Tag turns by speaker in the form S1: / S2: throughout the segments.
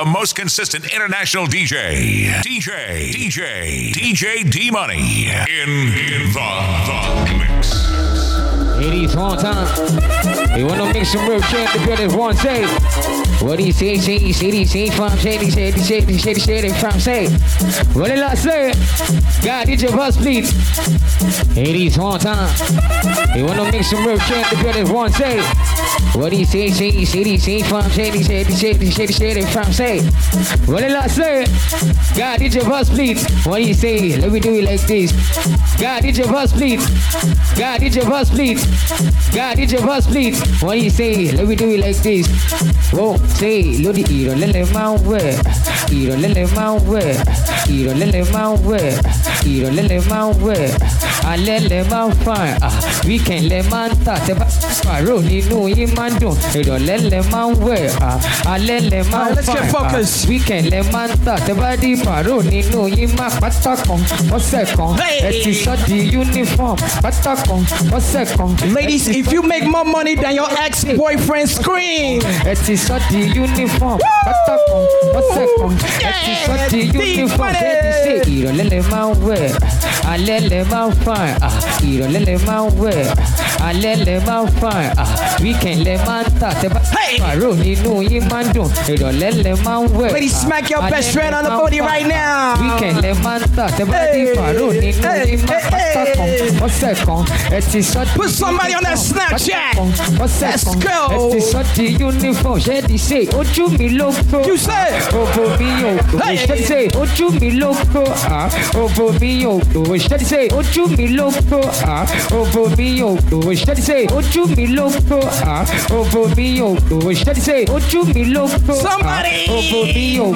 S1: the most consistent international DJ. DJ, DJ, DJ D Money in, in the, the mix.
S2: 80s one time. You wanna make some real shit the building one say. What he say, say, say, say, from shady, shady, shady, shady, shady, from say. What did I say? God, did your bus please? 80s one time. You wanna make some real shit the building one say. What he say, say, say, say, from shady, shady, shady, shady, shady, from say. What did I say? God, did your bus please? What he say? Let me do it like this. God, did your bus please? God, did your bus please? God, did your bus please? What do you say? Let me do it like this. Whoa, say, lórí ìrọ̀lẹ́lẹ̀ máa ń wẹ̀, ìrọ̀lẹ́lẹ̀ máa ń wẹ̀, ìrọ̀lẹ́lẹ̀ máa ń wẹ̀, ìrọ̀lẹ́lẹ̀ máa ń wẹ̀, alẹ́ lẹ máa ń fàn, weekend lẹ máa ń tà, tẹ bá pàrọ̀ nínú yín máa ń dùn, ìrọ̀lẹ́ lẹ máa ń wẹ̀, alẹ́ lẹ máa ń
S3: Let's get
S2: fàn,
S3: focused.
S2: weekend lẹ máa ń tà, tẹ bá dí pàrọ̀ nínú yín máa pátá kan, ọ̀sẹ̀ kan, ẹ ti sọ́ di uniform, pátá kan, ọ̀sẹ̀ kan.
S3: Ladies, if you make more money than your ex-boyfriend, scream.
S2: ẹ ti sọ di uniform pátákó ọ̀sẹ̀ kan ẹ ti sọ di uniform
S3: big
S2: bẹ́ẹ̀ ti ṣe ìrọ̀lẹ́ lẹ máa ń wẹ̀ alẹ́ lẹ máa ń ah, ìrọ̀lẹ́ lẹ máa ń wẹ̀ alẹ́ lẹ máa ń ah, weekend lẹ máa ń tà tẹ
S3: Hey.
S2: pàrọ̀ nínú yín máa ń dùn ìrọ̀lẹ́ lẹ máa ń wẹ̀.
S3: Ladies,
S2: ah,
S3: smack your
S2: alẹ́
S3: best
S2: lẹ
S3: friend on the
S2: máa ń
S3: booty right now.
S2: ah, weekend lẹ máa ń tà tẹ bá
S3: Hey,
S2: pàrọ̀ nínú yín máa
S3: hey.
S2: ọ̀sẹ̀ kan ẹ ti sọ
S3: Put somebody on that
S2: uniform,
S3: Snapchat.
S2: pátákó, ọ̀sẹ̀
S3: Let's
S2: kan
S3: go.
S2: ẹ ti sọ di uniform ṣé di ṣe ojú mi ló kó.
S3: You say.
S2: Òbò mi ò tó.
S3: Hey.
S2: Ṣé di ṣe ojú mi ló kó. ah, Òbò mi ò tó. Ṣé ojú mi ló kó. ah, Òbò mi ò tó. Ṣé ojú mi ló kó. ah, Òbò mi ò tó. Ṣé ojú mi ló kó. Òbò mi ò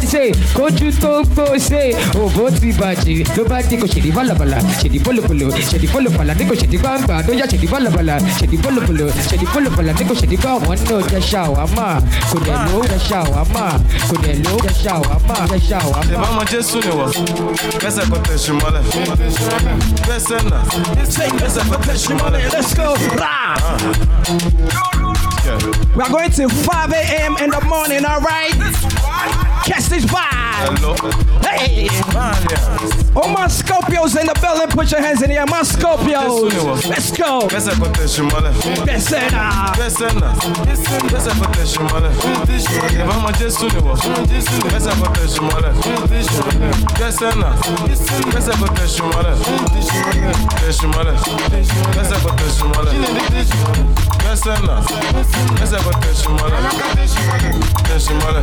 S2: di ṣe kojú tó kó ṣe. Òbò ti bàjẹ́ ló bá dé kò ṣèdí bálabàlà ṣèdí bólobolo ṣèdí bólobàlà ní kò ṣèdí gbangba ló yá ṣèdí bálabàlà ṣèdí bólobolo ṣèdí bólobàlà ní kò ṣèdí gbangba wọn ní jẹ ṣàwámà kò dẹ̀ ló jẹ ṣàwámà kò dẹ̀ ló jẹ ṣàwámà jẹ ṣàwámà.
S4: ìbámu jésù ni wọ kẹsẹ kò tẹsí mọlẹ kẹsẹ nà kẹsẹ kò tẹsí.
S3: Let's go. Rah. We are going to 5 a.m. in the morning, all right? Catch this vibe.
S4: Hello
S3: Hey, all my Scorpios in the building, put your hands in the air. My Scorpios. Let's go.
S4: tẹsí mọlẹ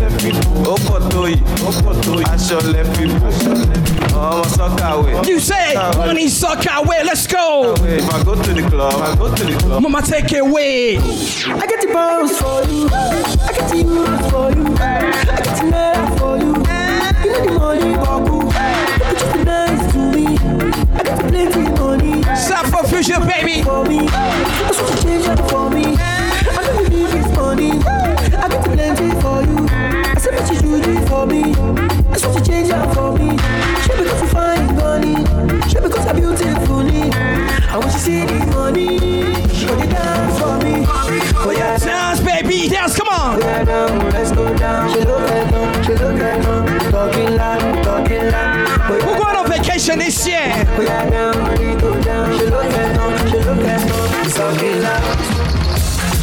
S5: lẹ fi bò. Ó pọ̀ tó yìí. Ó pọ̀ tó yìí. Aṣọ lẹ fi bò. Ọmọ sọ́kàwé.
S3: You say, money suck away, let's go.
S5: If I go to the club, I go to the club.
S3: Mama, take it away.
S6: I get the bounce for you. I get the youth for you. I get the naira for you. You know the money, babu. You just be nice to me. I get plenty money
S3: Stop for future, baby.
S6: for me. What you change up for me. I you need this money. What you do for me. That's what you change up for me. She because you find money. She because I'm beautifully. I want you see the money. Put it down for me. Oh yeah.
S3: Dance, baby, dance, come on.
S6: Oh, go down, let's go down. She look at them, she look at them. Talking loud, talking loud. But
S3: We're going on vacation this year.
S6: we are down, go down. She look at them, she look at them. Talking loud.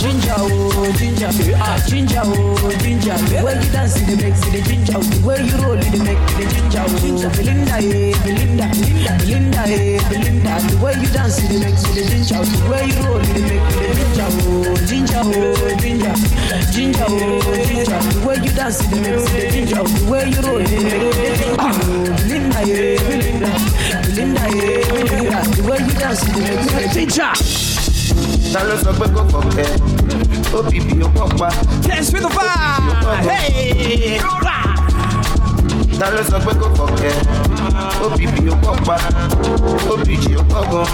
S7: Ginger, oh, ginger, ah, ginger, oh, ginger. The way you dance, it makes the ginger. The way you roll, it make the ginger. Oh, Belinda, eh, Belinda, Belinda, Belinda, eh, Belinda. The way you dance, it makes the ginger. The way you roll, it make the ginger. Oh, ginger, oh, ginger, ginger, oh, ginger. The way you dance, makes the ginger. The way you roll, it make the ginger. Oh, Belinda, eh, Belinda, Belinda, eh, Belinda. The you dance, it makes the ginger.
S8: Ta ló sọ pé kò fọ̀kẹ́ òbíbi ó pọ̀ pa
S3: Dance with the vibe. Hey. Rah.
S8: ta ló sọ pé kò fọ̀kẹ́ òbíbi ó pọ̀ pa òbíjì ó pọ̀ gan.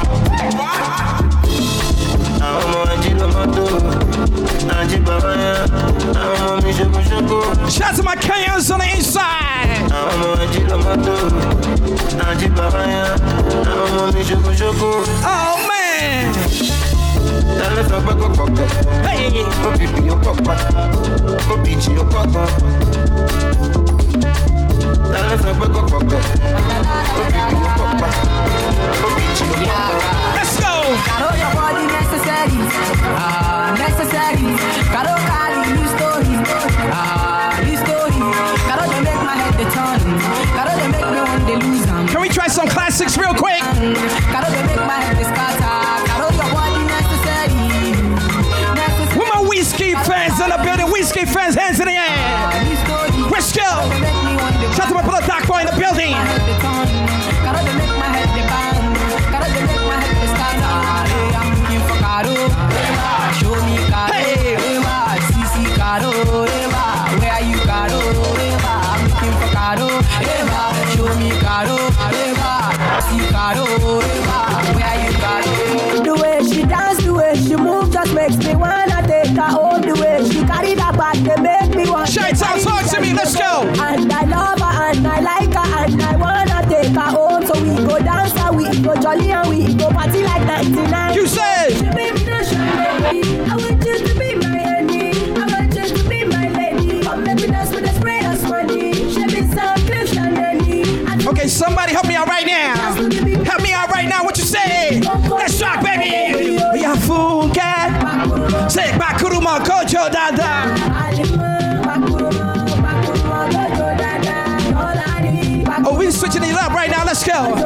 S8: àwọn ọmọ ẹjí ló mọ́tò àjí bàbá yẹn àwọn ọmọ mi ṣokoṣoko.
S3: Shout to my Kenyans on the inside.
S8: àwọn ọmọ ẹjí ló mọ́tò àjí bàbá yẹn àwọn ọmọ mi ṣokoṣoko.
S3: Oh man.
S8: Ta sọ pé kò fọ̀kẹ́
S3: Hey.
S8: òbíbi ó pọ̀ pa òbíjì ó pọ̀ gan. ta ló sọ pé kò fọ̀kẹ́ òbíbi ó pọ̀ pa òbíjì ó pọ̀ gan.
S3: Let's go.
S9: Caro, your body necessary. Ah, necessary. Caro, carry new story. Ah, new story. Caro, they make my head the turn. Caro, they make me want to lose 'em.
S3: Can we try some classics real quick?
S9: Caro, they me
S3: Kojo Dada. Oh, we switching it up right now. Let's go.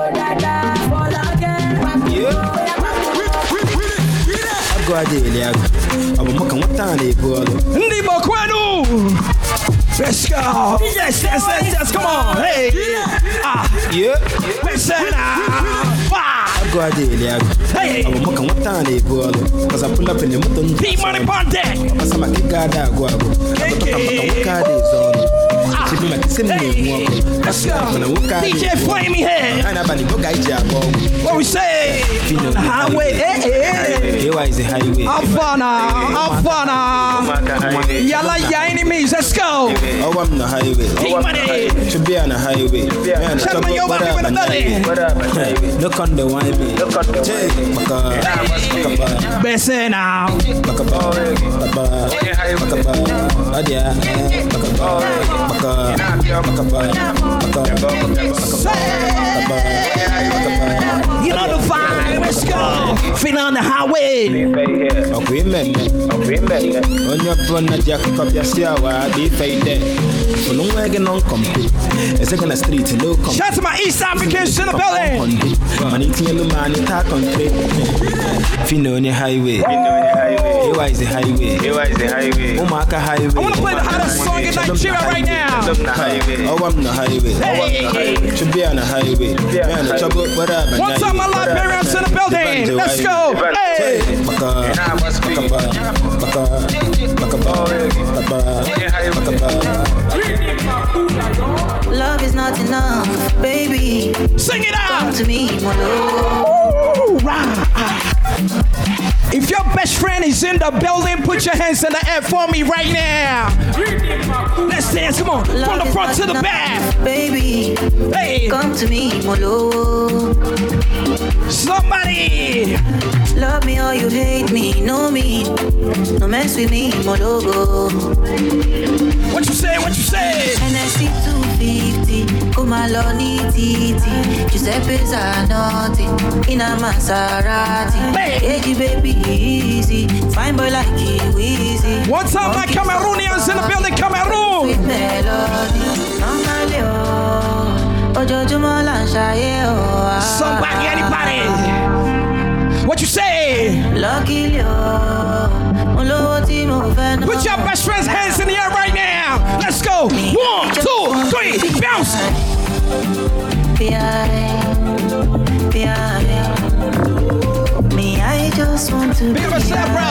S10: agụ adị eli agụ ọ bụ mụ ka nwata a na-ebu ọrụ
S3: Ndị Igbo kwenu. Let's go. Yes, yes, yes, yes. Come on. Hey. Ah. Listen now. Ah.
S10: agụ adị eli agụ
S3: Hey.
S10: ọ bụ mụ ka nwata a na-ebu ọrụ ọza pụlapịlị moto ndụ
S3: Big money on deck.
S10: ịga ada agụ agụ ọpụta maka nwoke a dị ezo ọnụ chibi maka isi m na-enwu ọkụ
S3: Let's go.
S10: mana nwoke a
S3: DJ Flamey here.
S10: anyị n'abalị bụ ka anyị ji agba ọgwụ
S3: What we say?
S10: Fino.
S3: Highway. Hey, hey.
S10: ịwa izi highway
S3: Havana. Havana. Yalla, ya enemies. Let's go.
S10: ọwa m na highway
S3: Big money.
S10: chubia na highway Man,
S3: Shout out to your
S10: gbara
S3: money with the belly.
S10: look on the wine Jay, maka maka ba
S3: Listen now. You know the vibe. Let's go. Feeling on the highway.
S10: imemme onye ọbụla ji akụkọ bịa si awa dị ife ide fụlụ nwa gị nọ nkọmpe eze gị na streeti no kọmpe
S3: Shout to my East Africans in the building.
S10: Kọnde, mana itinyelu m anyị taa kọntre fina onye highway ịwa izi highway. Ụmụaka highway.
S3: I want to play the hottest song in Nigeria right now.
S10: ọwa m na highway.
S3: Hey.
S10: chụbịa na highway. Men chọba okporo abanye
S3: What's up, my Liberians in the building. Let's go. Hey.
S10: maka maka ba maka
S6: Love is not enough, baby.
S3: Sing it
S6: Come
S3: out.
S6: to me, my love.
S3: Ooh, rah. If your best friend is in the building, put your hands in the air for me right now. Let's dance. Come on. From the front to the back.
S6: baby.
S3: Hey.
S6: Come to me, my love.
S3: Somebody.
S6: Love me or you hate me, know me. No mess with me, my logo.
S3: What you say? What you say?
S6: NSC 250, come along, titi. Giuseppe Zanotti, in a Maserati.
S3: Hey.
S6: Baby, easy. Fine boy like you, easy.
S3: One time, my Cameroonians in the building. Cameroon.
S6: Sweet melody. Ojoojúmọ́ là ń ṣayé o.
S3: Somebody, anybody. What you say?
S6: Luckily, oh. Mo lówó tí mo fẹ́ ná.
S3: Put your best friend's hands in the air right now. Let's go. One, two, three, bounce.
S6: Piare, piare. Mi ha hecho just want to
S3: Big up yourself, bro.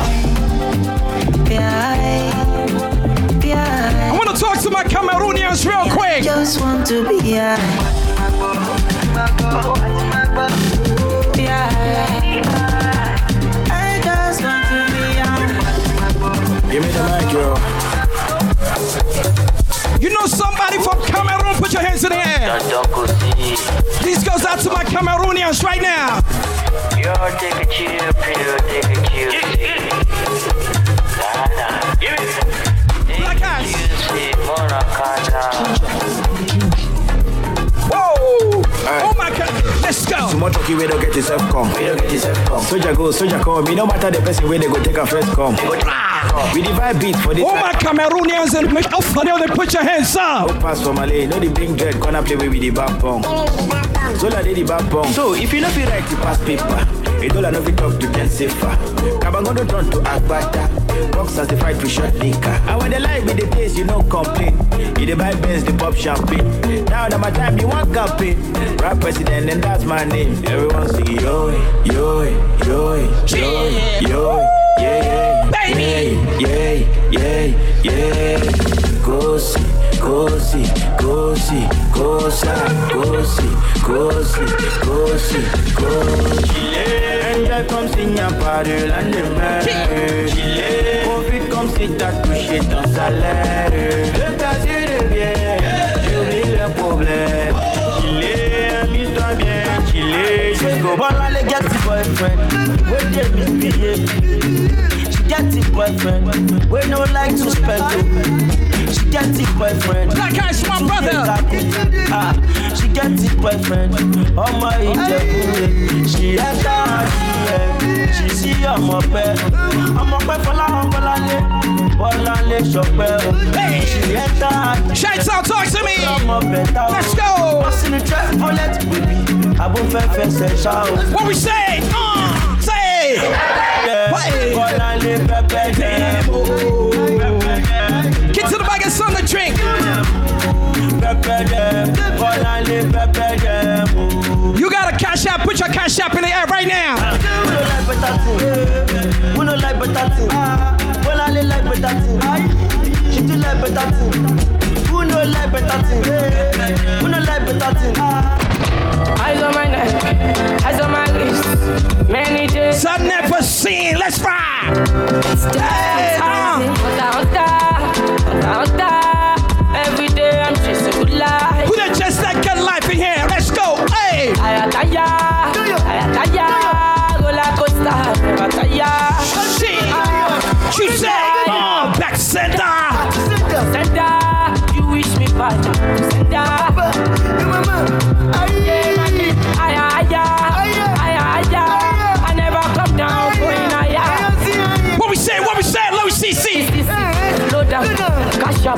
S3: I want to my Cameroonians real quick.
S6: Just want to be high. I just want to be high.
S11: Give me the mic, yo.
S3: You know somebody from Cameroon? Put your hands in the air. This goes out to my Cameroonians right now.
S12: Yo, take a chill pill, take a chill pill. Nah,
S3: Oh my God! Let's go.
S11: Small talkie we don't get yourself come. We don't get yourself come. Soldier go, soldier come. Me no matter the person where they go take a first ah! come. We divide beats for this.
S3: Oh All my Cameroonians and make up for them, they put your hands up.
S11: No pass for Malay, no the bring dread, gonna play with the back bong. So la dey the back bong. So if you no feel right, you pass paper. A dollar no fit talk to get safer. Kabango don't turn to agbada. Boxers they fight to short liquor. And when they lie with the taste, you no complain. You dey buy Benz, they pop champagne. Now that my time, you want campaign. Rap president, and that's my name. Everyone sing yo, yo, yo, yo, yo, yeah,
S3: Baby.
S11: yeah, yeah, yeah. Go see, go see, go see, go see, see. Enjoy come sing and party and eh, the mer. Covid come sit à toucher ton salaire. Le casier devient, j'oublie le problème. Chiller, amuse-toi bien. Just go ball and get the boyfriend. Wait till misbehave. She get the boyfriend. We no like to spend it. She get the boyfriend.
S3: Black eyes, my brother.
S11: Ah, she get the boyfriend. Oh my Ijebu. She enter my She see ọmọ pẹ́. ọmọ pẹ́ fọláhàn bọ́láńlé. bọ́láńlé ṣọpẹ́ o. She enter my
S3: Shades out, talk to me.
S11: ọmọ bẹ̀ta o.
S3: Let's go.
S11: Wọ́n sì ní trẹ́fọ́lẹ́tì bèbí. Abófẹ́fẹ́ ṣẹ̀ ṣá o.
S3: What we say? Uh, say. Hey.
S11: Bọ́láńlé pẹ́pẹ́ jẹ́ o.
S3: Get to the bag of something to drink.
S11: Pẹ́pẹ́ jẹ́. Bọ́láńlé pẹ́pẹ́ jẹ́ o.
S3: You got a cash app. Put your cash app in the air right now.
S11: Who no like better thing? Who like better thing? Bọ́láńlé like better thing. She too like better. Who no like better? Who no like better?
S13: Eyes on my neck, eyes on my wrist. Many days.
S3: Some never seen. Let's ride. Hey, uh.
S13: Every day I'm chasing good life.
S3: Who that just that good life in here? Let's go. Hey.
S13: Ayataya, ayataya, roller coaster, never tire.
S3: Shit. She say. Back center.
S13: Sender, you wish me bad.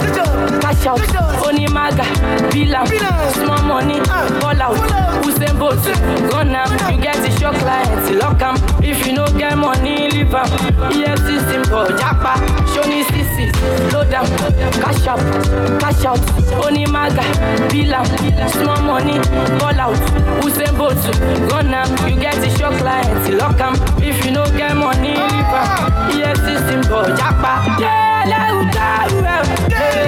S13: Cash cash out. Only maga, out, small money, fall out. Usain Bolt, gone am. You get the shock clients, lock am. If you no get money, leave am. EFC simple, japa, me CC. Slow down, cash up, cash out. Only maga, out, small money, fall out. Usain Bolt, gone am. You get the shock clients, lock am. If you no get money, leave am. EFC simple, japa. Yeah. Ẹlẹ́rù kárù ẹ̀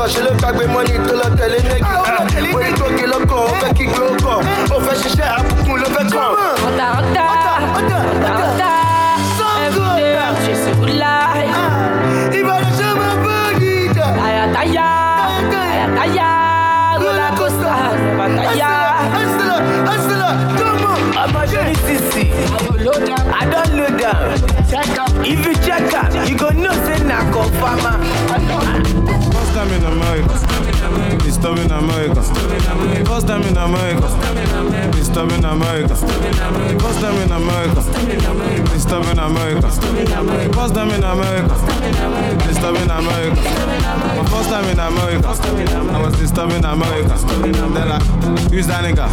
S14: kan ní ọ̀sán ṣe ló gbàgbé mọ́nì tó lọ tẹ̀lé nẹ́gì. Wọ́n ní gòkè lọ́kàn ó fẹ́ kí gbé ó kàn. Ó fẹ́ ṣiṣẹ́ àbùkù ló fẹ́ kàn.
S13: Ọ̀tá ọ̀tá ọ̀tá ọ̀tá everyday I'm chasing good life.
S14: Ah, ìbàdàn ṣe máa bá yìí jà.
S13: Àyàtáyà àyàtáyà roller coaster never tire.
S14: Hustler, hustler, come on. Ọmọ ṣe ní sisi. I don know down. If you check am, you go know say na confirmer.
S4: First time in time in America. First time in America. It's time in America. First time in America. It's time in America. First time in America. It's disturbing America. My first time in America. I was disturbing America. Then like, who's that nigga?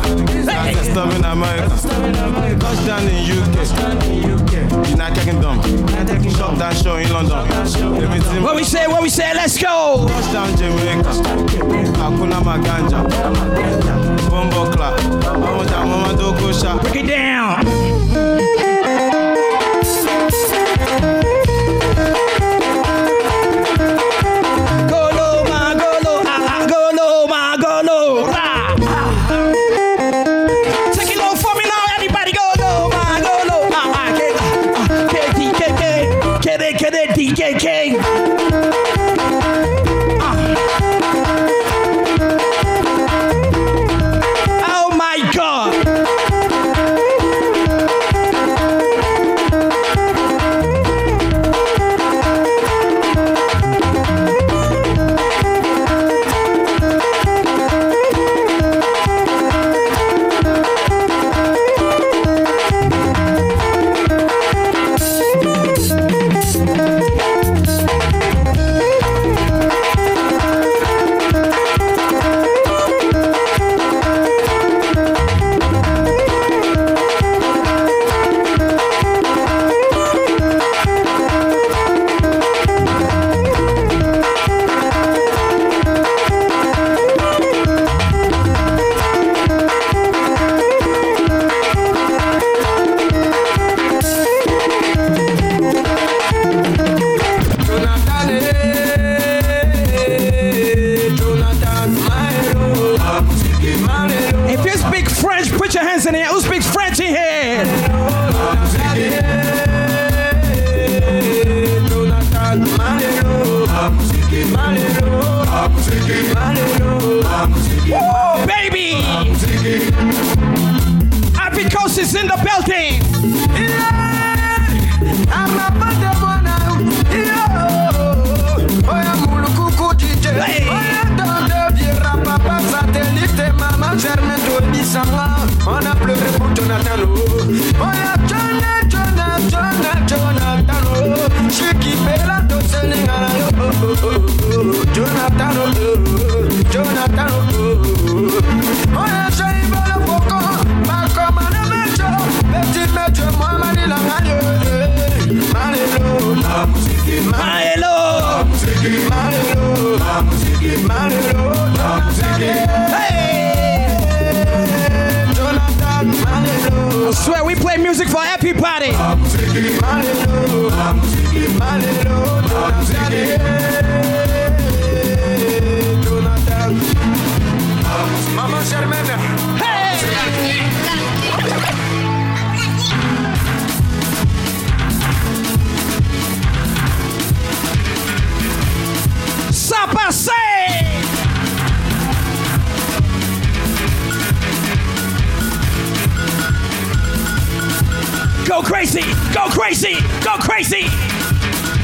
S4: I was disturbing America. Touchdown in UK. United Kingdom. Shop that show in London.
S3: What we say, what we say, let's go.
S4: Touchdown Jamaica. Hakuna Maganja. Bombo clap. Mama Mama
S3: Break it down.
S14: On a pleuré pour Jonathan oh. Oh yeah,
S3: music for everybody. Go crazy, go crazy, go crazy.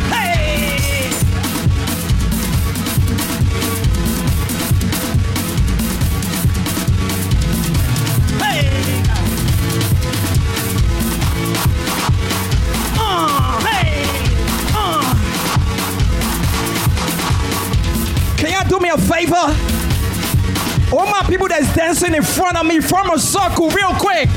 S3: Hey! Hey! Uh, hey! Uh. Can y'all do me a favor? All my people that's dancing in front of me, form a circle real quick.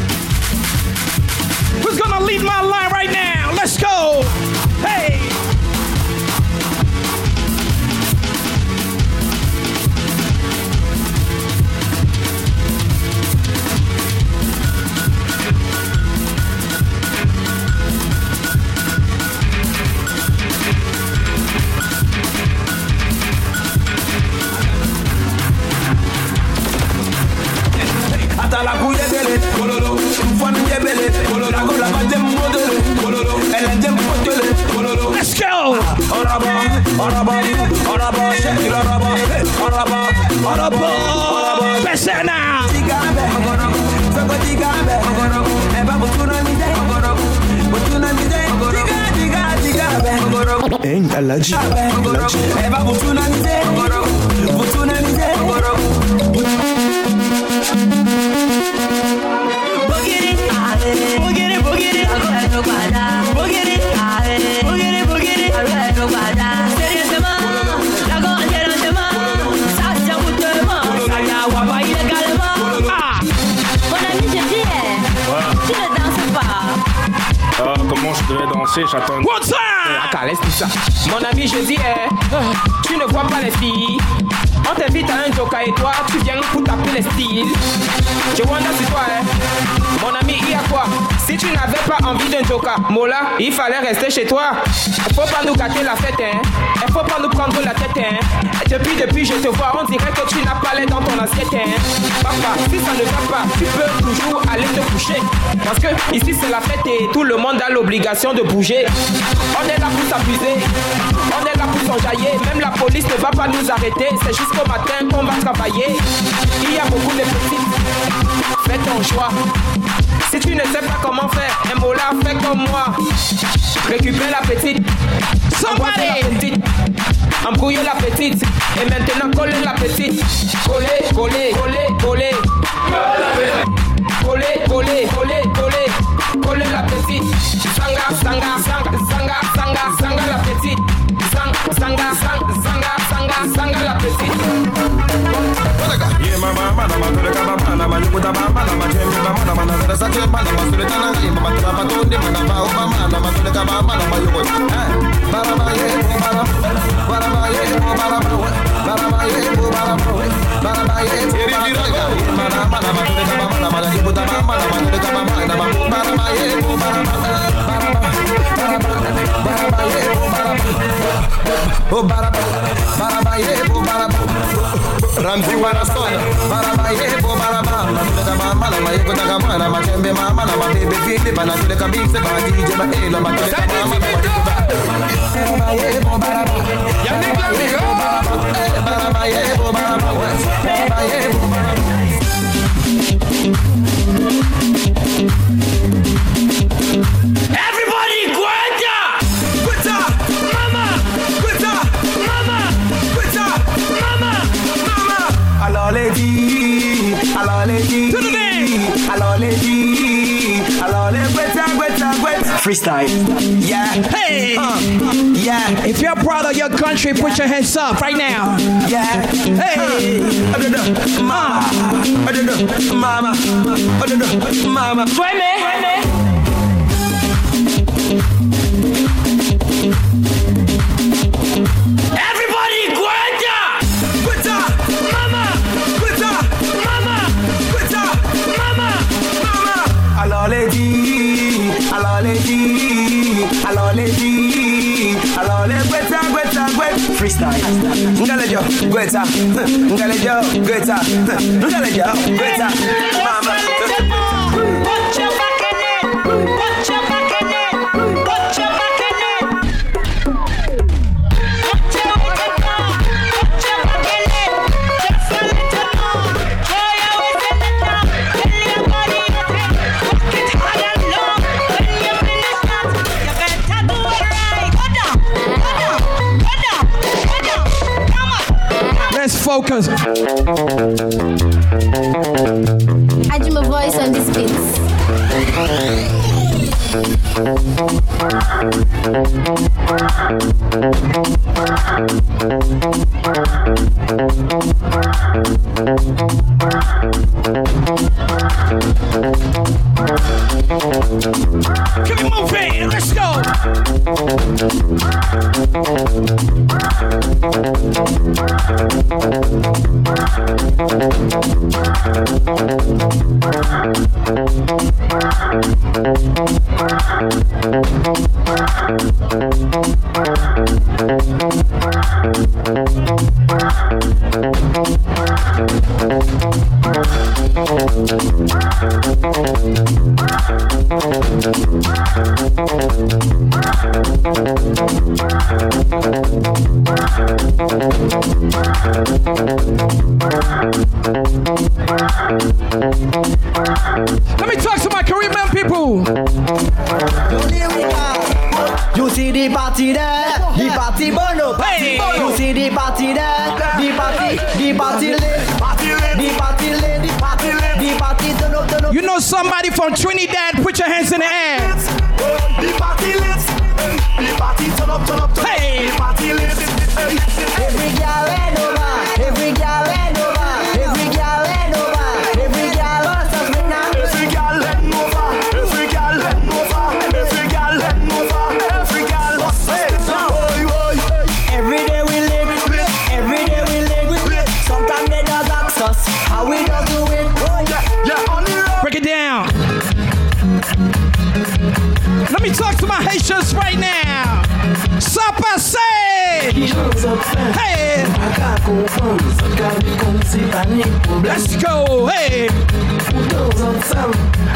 S14: Tiga tiga tigabe.
S9: Hey, Alaji, Alaji.
S15: J'attends.
S3: What's up?
S16: Laisse tout ça. Mon ami, je dis, eh, tu ne vois pas les filles. On t'invite à un joker et toi, tu viens pour taper les styles. Je wonder c'est toi, hein. Mon ami, il y a quoi? Si tu n'avais pas envie d'un joker, Mola, il fallait rester chez toi. Il faut pas nous gâter la fête, hein. Il faut pas nous prendre la tête, hein. Depuis, depuis, je te vois, on dirait que tu n'as pas l'air dans ton assiette, hein. Papa, si ça ne va pas, tu peux toujours aller te coucher. Parce que ici, c'est la fête et tout le monde a l'obligation de bouger. On est là pour s'abuser, on est là pour s'enjailler. Même la police ne va pas nous arrêter, c'est jusqu'au matin qu'on va travailler. Il y a beaucoup de petites, fais ton choix. Si tu ne sais pas comment faire, un mola, fais comme moi. Récupère la petite, embrasser la petite, embrouiller la petite, et maintenant coller la petite. Coller, coller, coller, coller. Coller, coller, coller, coller, coller la petite. Sanga, sanga, sanga, sanga, sanga, sanga la petite. Sang, sanga, sang, sanga, sanga, sanga la petite.
S15: Yeah. Eh, ba. Oh, ba, bara, ba, bo, bara, ba. Ramzi wanasona Baraba yebo baraba Matuleka mama na mayeko taka mwana Machembe mama na mabebe vile Banatuleka bise ba DJ ba elo Matuleka mama Baraba yebo baraba Baraba yebo baraba Baraba yebo baraba Baraba yebo baraba
S17: Freestyle. Yeah.
S3: Hey!
S17: Uh, yeah.
S3: If you're proud of your country, put your hands up right now.
S17: Yeah.
S3: Hey!
S17: Uh, mama. Mama. Mama.
S3: Suene!
S17: Freestyle. Ngalejo, gweta, ngalejo, gweta, ngalejo, gweta. Mama.
S3: On. Let me talk to my Caribbean people.
S18: You see the party there, the party bono, party bono. You see the party there, the party, the party lit, the party lit, the party lit, the party turn up, turn up.
S3: You know somebody from Trinidad? Put your hands in the air.
S18: The party lit, the party turn up, turn up, turn up.
S3: Hey.
S18: The party lit, every girl and over, every girl
S3: to my Haitians right now. Ça passe. Hey. Let's go. Hey.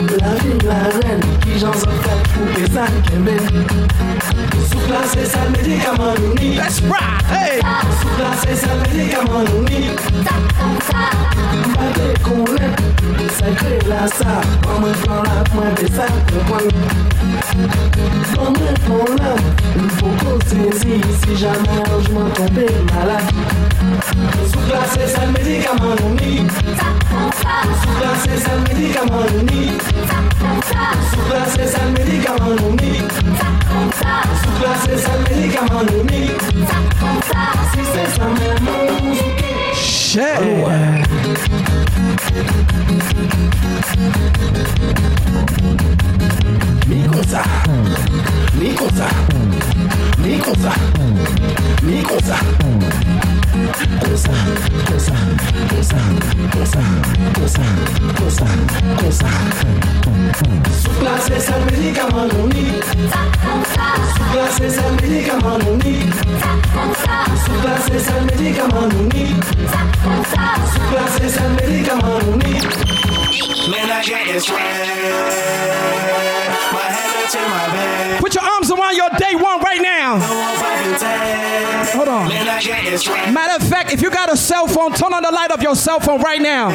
S14: La vie, la reine, qui j'en ai fait pour que ça Sous-classé, ça le médicament nous nie.
S3: Let's rock. Hey.
S14: Sous-classé, ça le médicament nous nie. Pas de connaître, sacré la ça la mwen de sa mwen mwen la Il Si jamais un jour tombe malade Sous glacé c'est médicament ni Sous glacé médicament Sous Sous Si Mi comme ça, mi comme ça, mi comme ça, mi comme ça. Comme ça, comme ça, comme ça, comme ça, comme ça, comme ça, comme ça. Sous-classé, ça le médicament nous nie. Sous-classé, ça le médicament nous nie. Sous-classé, ça le médicament nous nie. Sous-classé, ça
S19: Man, I this swag.
S3: Put your arms around your day one right now. Hold on.
S19: Man, I got this swag.
S3: Matter of fact, if you got a cell phone, turn on the light of your cell phone right now.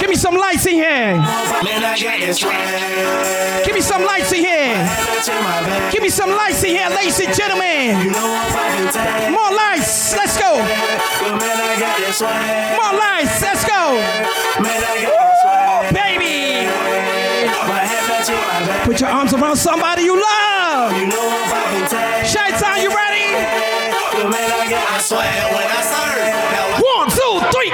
S3: Give me some lights in here.
S19: Man, I got this swag.
S3: Give me some lights in here. Give me some lights in here, ladies and gentlemen. More lights. Let's go.
S19: Man, I got this swag.
S3: More lights. Let's go.
S19: Man,
S3: Put your arms around somebody you love.
S19: You know I'm popping tag.
S3: Shy Town, you ready?
S19: Man, I got I swear when I serve.
S3: One, two, three,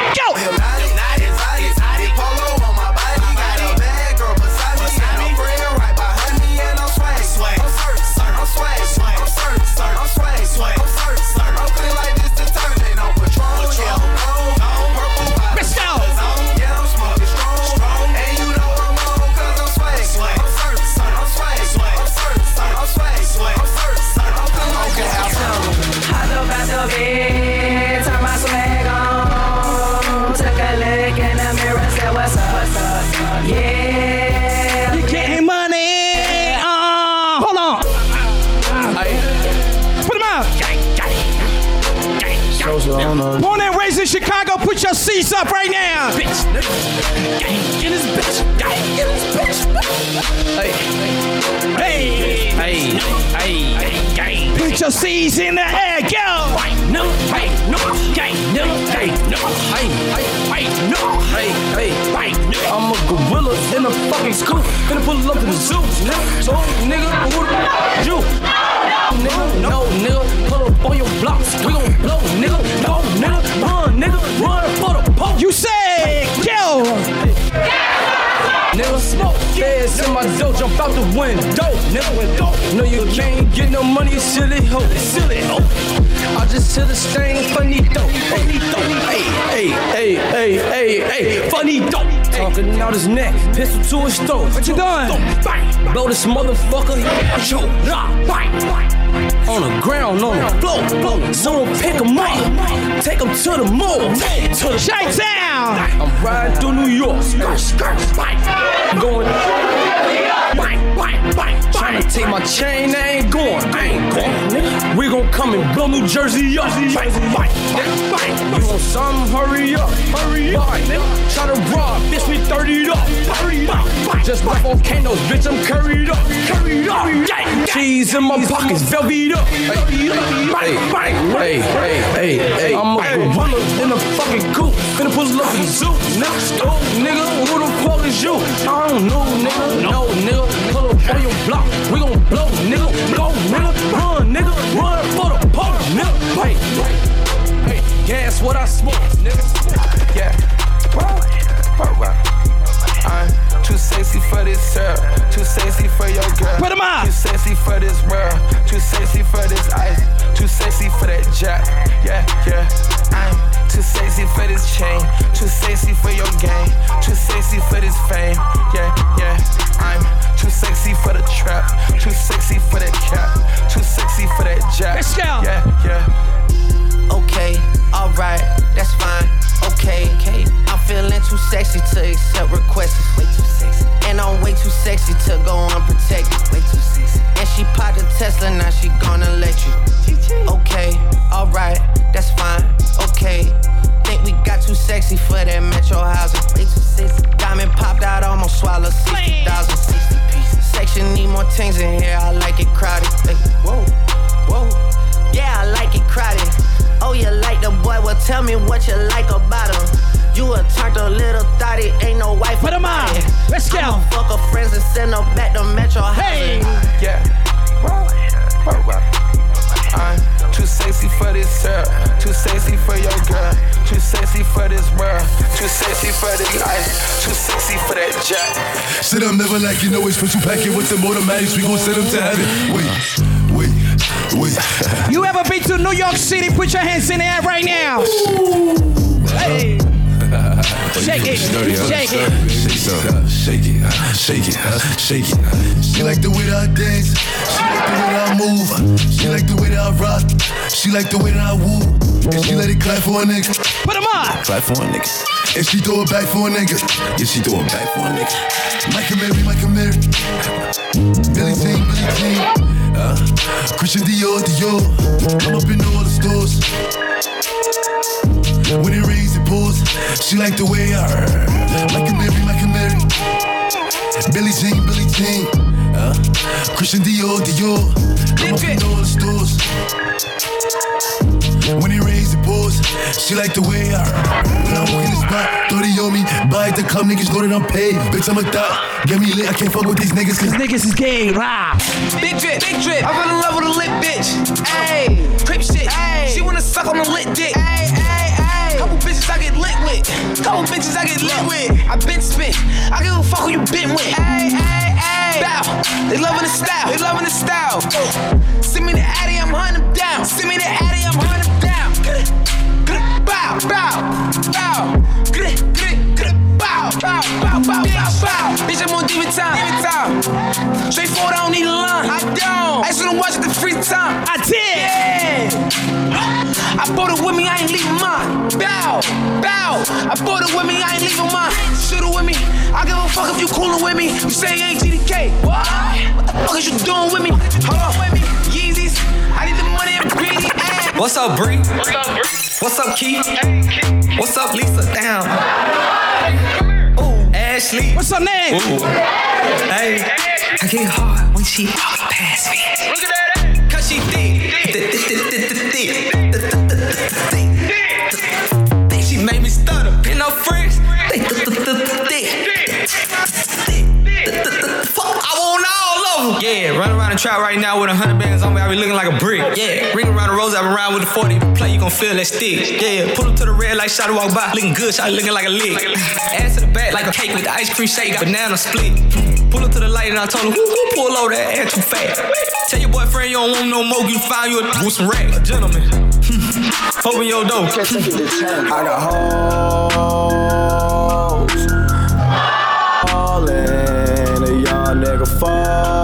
S20: Out
S21: his neck, pistol to his throat. What
S3: you doing?
S21: Bang, blow this motherfucker, yo, nah, bang. On the ground, on the floor, floor. So don't pick him up, take him to the mall, to the
S3: Shake down.
S21: I'm riding through New York, skirt, skirt. I'm going. Trying to take my chain, I ain't going, I ain't going. Nigga. We gon' come and blow New Jersey up, bang, bang, bang, bang. You want some? Hurry up, hurry up. Nigga. Try to rob, bitch, we 30'd up, 30'd up. Just like volcanoes, bitch, I'm curried up, curried up. Yeah. Cheese in my pockets, velvet up. Hey, hey, hey, hey, hey. I'm a gorilla in a fucking coop, finna pull up in the zoo. Nigga, oh, nigga, who the fuck is you? I don't know, nigga, no, nigga. Pull up on your block, we gon' blow, nigga. Go, nigga, run, nigga, run for the pole, nigga. Hey, hey, gas what I smoke, nigga.
S4: Yeah. Alright. I'm too sexy for this girl. Too sexy for your girl.
S3: Put 'em out.
S4: Too sexy for this world. Too sexy for this ice. Too sexy for that jack. Yeah, yeah. I'm too sexy for this chain. Too sexy for your game. Too sexy for this fame. Yeah, yeah. I'm too sexy for the
S22: the trap. Too sexy for that cap. Too sexy for that jack.
S3: Let's go.
S22: Yeah, yeah.
S23: Okay, alright, that's fine. Okay, okay. I'm feeling too sexy to accept requests. Way too sexy. And I'm way too sexy to go unprotected. Way too sexy. And she popped a Tesla, now she gonna let you. Okay, alright, that's fine. Okay. Think we got too sexy for that metro housing. Way too sexy. Diamond popped out, almost swallowed 60,000. 60. Section need more things in here, I like it crowded. Hey, whoa, whoa. Yeah, I like it crowded. Oh, you like the boy? Well, tell me what you like about him. You a turned a little thotty, ain't no wife. Put him on.
S3: Let's go.
S23: Fuck her friends and send her back to
S22: Too sexy for this life. Too sexy for that jack.
S24: Sit up, never like you know it's special packet with some automatics. We gon' send them to heaven. Wait, wait, wait.
S3: You ever been to New York City? Put your hands in the air right now. Hey. Oh, shake it, shake it.
S24: Shake it, shake it, shake it. She like the way that I dance. She like the way that I move. She like the way that I rock. She like the way that I woo. And she let it clap for a nigga.
S3: Put him on.
S24: Clap for a nigga. And she throw it back for a nigga. Yeah, she throw it back for a nigga. Micah Mary, Micah Mary. Billie Jean, Billie Jean. Uh, Christian Dior, Dior. I'm up in all the stores. When it rains, it pours. She like the way I Micah Mary, Micah Mary. Billie Jean, Billie Jean. Uh, Christian Dior, Dior. I'm up in all the stores. When it rains, it pours. She like the way I When I walk in the spot, 30 on me. Buy at the club, niggas know that I'm paid. Bitch, I'm a thot. Get me lit, I can't fuck with these niggas. Cause
S3: niggas is gay, rah.
S7: Big drip, big drip. I fell in love with a lit bitch. Ayy, creep shit. Ayy, she wanna suck on a lit dick. Ayy, ayy, ayy. Couple bitches I get lit with. Couple bitches I get lit with. I been spit. I give a fuck who you been with. Ayy, ayy, ayy. Bow. They loving the style. They loving the style. Send me the Addy, I'm hunting them down. Send me the Addy, I'm hunting them down. Bow, bow, bow. Bow, bow, bow, bow, bow, bow. Bitch, I'm on demon time. Demon time. Straightforward, I don't need a line. I don't. I just wanna watch the free time.
S3: I did.
S7: Yeah. I bought it with me, I ain't leaving mine. Bow, bow. I bought it with me, I ain't leaving mine. Shoot it with me. I give a fuck if you coolin' with me. You say ain't GDK. What? What the fuck is you doing with me? Hold on with me. Yeezys. I need the money and greedy ass.
S25: What's up, Bree? What's up, Bree? What's up, Keith? What's up, Lisa? Damn. Ooh, Ashley.
S3: What's her name?
S25: Ooh. Hey, I get hard when she walk past me. Look at that. Cause she thick. Thick, thick, thick, thick, thick, thick. She made me stutter. And her friends. Of. Yeah, run around the trap right now with a hundred bands on me. I be looking like a brick. Yeah, ring around the rose, I been around with the 40. Play, you gon' feel that stick. Yeah, pull up to the red light, shot walk by. Looking good, shot looking like a lick. Ass to the back like a cake with the ice cream shake. Banana split. Pull up to the light and I told him, who, who pull over that ass too fast? Tell your boyfriend you don't want no more, you find you a with some rag. A Open your door.
S14: I got hoes. All in a young nigga fall.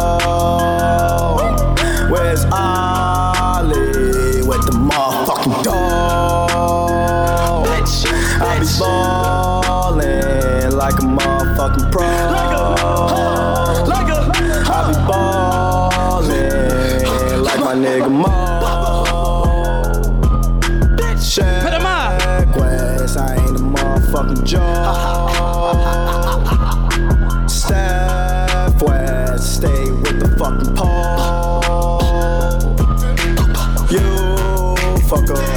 S14: Motherfucking joke. Steph West, stay with the fucking pole. You fuck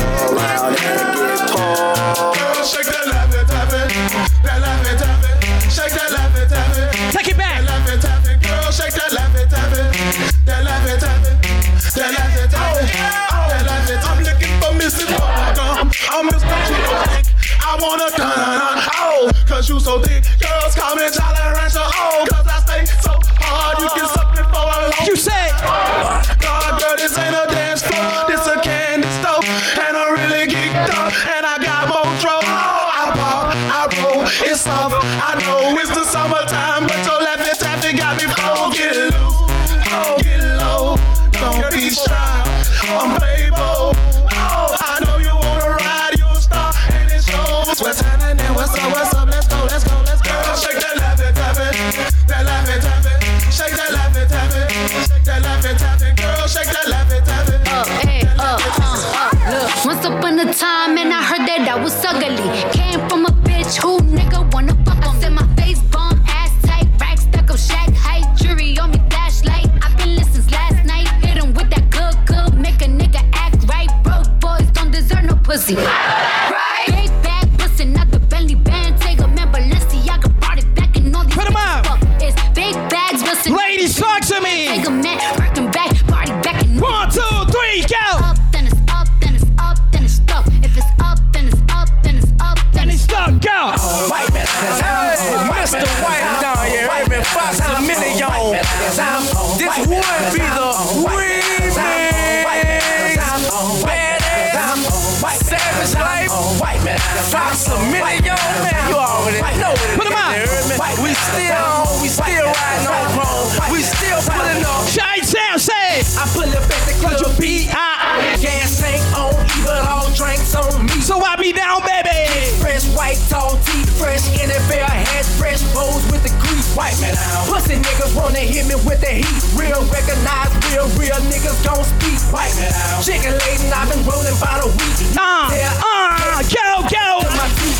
S26: Chicken laden, I've been rolling by the week.
S3: Uh,
S26: Yeah,
S3: uh, go, go.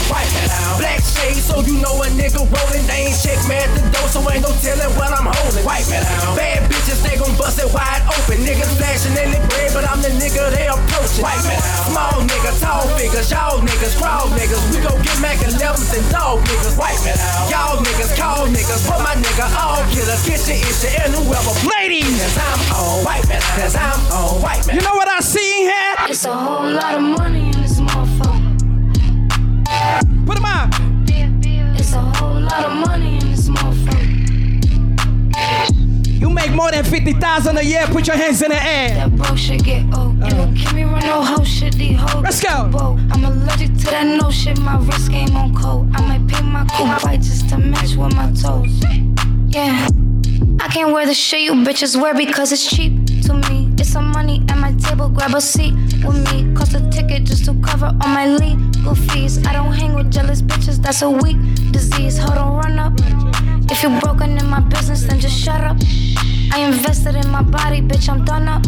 S26: my man out. Black shade, so you know a nigga rolling. They ain't check me at the door, so ain't no telling what I'm holding. White man out. Bad bitches, they gon' bust it wide open. Niggas flashing in the bread, but I'm the nigga they approaching. White man out. Small nigga, tall figures, y'all niggas, crawl niggas. We gon' get Mac 11s and dog niggas. White man out. Y'all niggas, call niggas, but my nigga all killers. Get your issue and whoever.
S3: Ladies.
S26: Cause I'm on white man, cause I'm on white man.
S3: You know what I see here?
S27: It's a whole lot of money in this motherfucker.
S3: Put 'em on.
S27: It's a whole lot of money in this motherfucker.
S3: You make more than 50,000 a year, put your hands in the air.
S27: That bro should get old. No hoe shit, these hoes.
S3: Let's go.
S27: Bow. I'm allergic to that no shit, my wrist game on cold. I might pick my cool bite just to match with my toes. Yeah. I can't wear the shit you bitches wear because it's cheap to me. It's some money at my table, grab a seat with me. Cost a ticket just to cover all my legal fees. I don't hang with jealous bitches, that's a weak disease. Hold on, run up. If you're broken in my business, then just shut up. I invested in my body, bitch, I'm done up.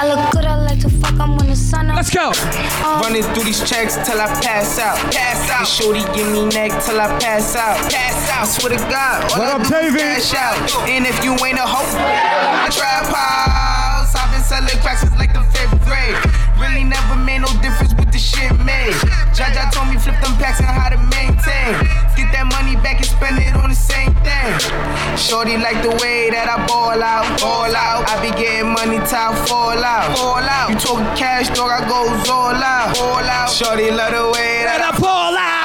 S27: I look good, I like to fuck, I'm when the sun up.
S3: Let's go. Oh.
S28: Running through these checks till I pass out. Pass out. Shorty give me neck till I pass out. Pass out. I swear to God. all
S3: What
S28: I
S3: up,
S28: do is
S3: David?
S28: Cash out. And if you ain't a hoe, I trap house. I've been selling cracks since like the fifth grade. Really never made no difference with the shit made. Jaja told me flip them packs and how to maintain. Get that money back and spend it on the same thing. Shorty like the way that I ball out, ball out. I be getting money till fall out, fall out. You talking cash, dog, I goes all out, all out. Shorty love the way that I
S3: ball out.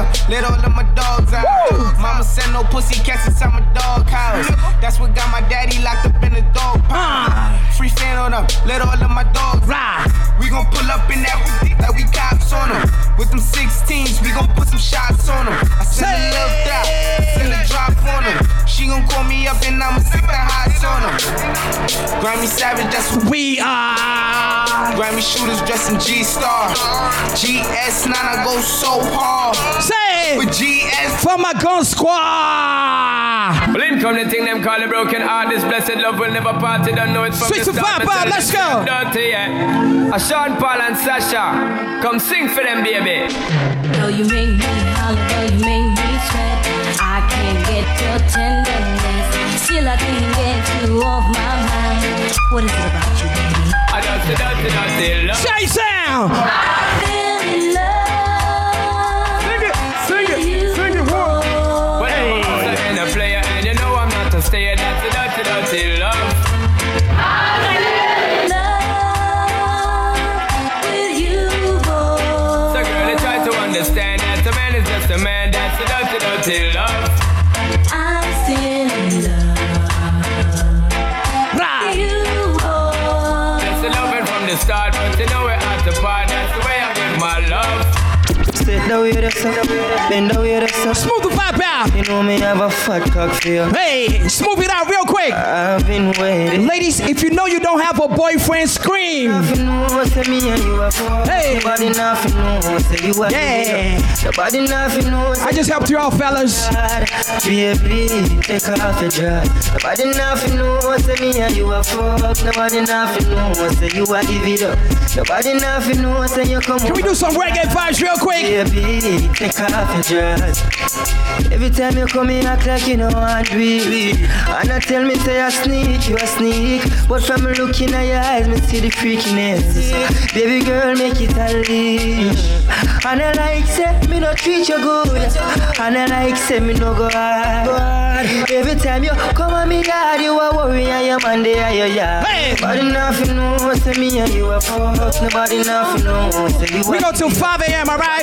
S28: Though, let all of my dogs out. Mama said no pussy cats inside my dog house. That's what got my daddy locked up in the dog pound. Free fan on them, let all of my dogs
S3: ride.
S28: We gon' pull up in that like we cops on them. With them 16s, we gon' put some shots on them. I send a love dot, send a drop on them. She gon' call me up and I'ma stick the hots on them. Grammy Savage, that's what
S3: we are.
S28: Grammy shooters dressed in G-Star. GS9, I go so hard.
S3: Say
S28: with GS
S3: for my gun squad.
S29: Well, in come the thing them call a broken heart. This blessed love will never part. You don't know it from
S3: Sweet
S29: the start.
S3: five,
S29: Me tell
S3: Bob,
S29: you
S3: let's
S29: this
S3: go.
S29: is Dirty, yeah. A Sean Paul and Sasha, come sing for them, baby.
S30: Though you make me holler, though you make me sweat, I can't get your tenderness. Still, I can't get you off my mind. What is it about you, baby?
S29: I don't see, don't see, don't see love.
S3: Say sound.
S6: Sit down with us, bend down with us.
S3: Smooth the vibe out.
S6: You know me have a fat cock feel.
S3: Hey, smooth it out real quick.
S6: I've been waiting.
S3: Ladies, if you know you don't have a boyfriend, scream.
S6: Nothing know say me and you are for.
S3: Hey.
S6: Nobody nothing know say you are
S3: Yeah.
S6: Nobody nothing know say
S3: I just helped you out, fellas.
S6: Baby, take off your dress. Nobody nothing know say me and you are fuck. Nobody nothing know say you are give it up. Nobody nothing know say you come.
S3: Can we do some reggae vibes real quick?
S6: Baby, take off your dress. Every time you come in, act like you know I do it. And I tell me say I sneak, you a sneak. But from looking at your eyes, me see the freakiness. Baby girl, make it a leash. And I like say me no treat you good. And I like say me no go hard. Every time you come on me yard, you a worry and your man there your yard. Nobody nothing know say me and you a fuck. Nobody nothing know say you
S3: We go till 5 a.m., alright?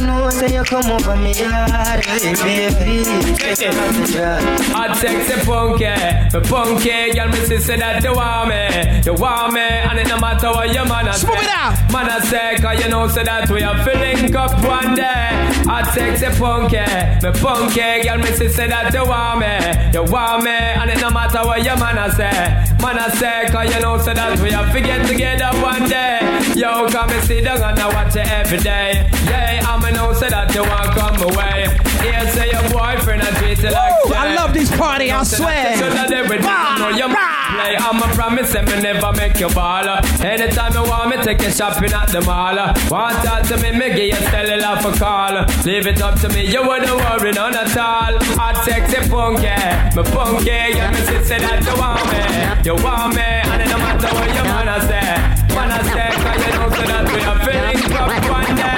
S6: Me know say you come over me yard, hey, baby. Take it off the jar.
S29: I sexy punky, me punky, girl, me say say that you want me, you want me, and it no matter what your man a say.
S3: Smooth it out.
S29: Man a say, cause you know say that we are filling up one day. I sexy punky, me punky, girl, me say say that you want me, you want me, and it no matter what your man a say. Man I say, cause you know so that we are get together one day. Yo, come and sit down and I watch it every day. Yeah, I'm a know so that you want come away. Here say your boyfriend a treat you like
S3: Woo, I love this party, I swear.
S29: Play, I'm a promise and me never make you ball. Anytime you want me, take you shopping at the mall. Want talk to me, me give you cellular for call. Leave it up to me, you wouldn't worry none at all. Hot sexy funky, me funky. Yeah, me say say that you want me, you want me, and it no matter what your man a say, man a say, 'cause you know so that we are feeling rough one day.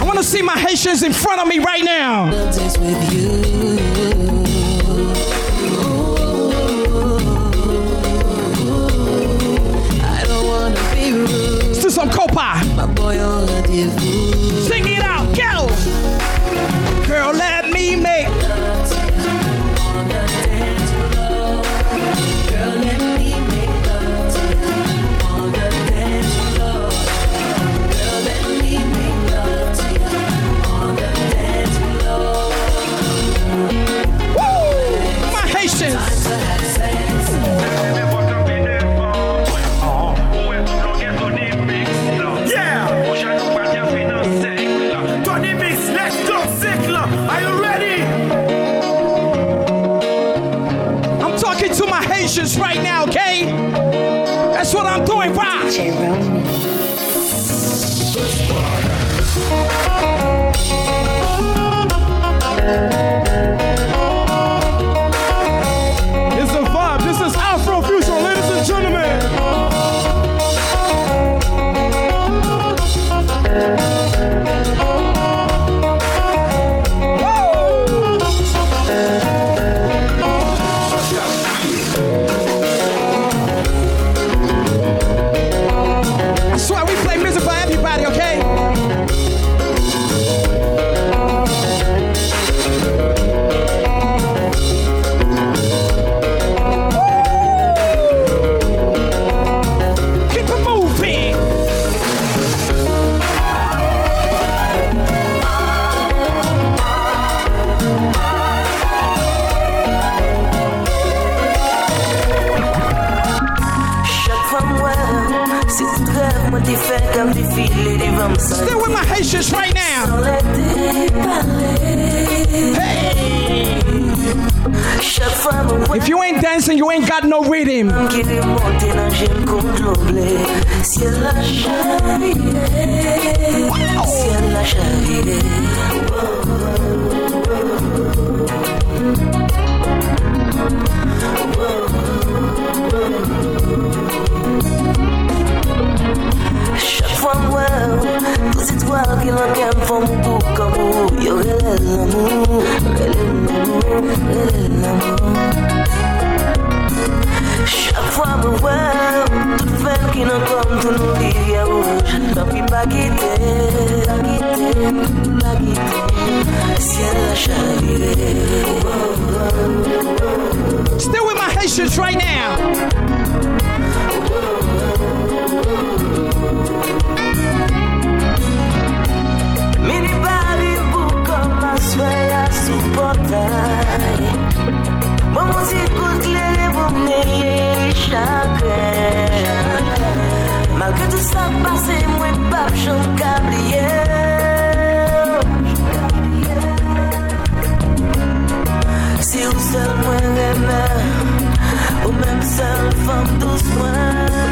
S31: I
S3: want to see my Haitians in front of me right now. Let's do some copa. Sing it out, go. Girl, let me make. Still with my Haitians right now.
S32: Moi,
S3: If you ain't dancing, you ain't got no rhythm.
S32: qui l'amour. Chaque fois me toute femme qui n'en comme tout nous dit pis pas pas pas. Ciel.
S3: Still with my Haitians right now.
S32: Mini bali pou kom aswe ya supportay Mwen mousi kout lele pou mneye chakren Malke tout sa pase mwen pap chan kabliye Si ou sel mwen remen Ou men
S33: sel fom dous mwen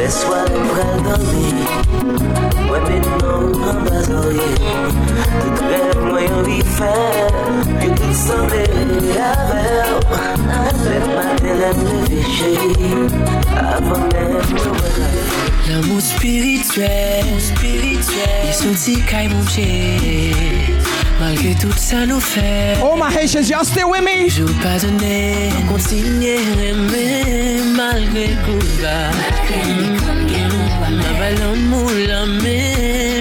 S33: malgré ça passé Passaria, céu, summer, Celle from this man, laisse-moi le bras dormir Ouais, mais non, en bas oreiller Tout rêve, moi, y'en vit faire Que tout semblait avec Avec ma télé, me léger Avant même de regarder
S34: L'amour spirituel, spirituel. Il sorti caille mon pied. Malgré tout ça nous fait.
S3: All my Haitians, y'all still with me?
S34: Je vous pardonner, continuer aimer malgré coup bas. Ma l'amour, la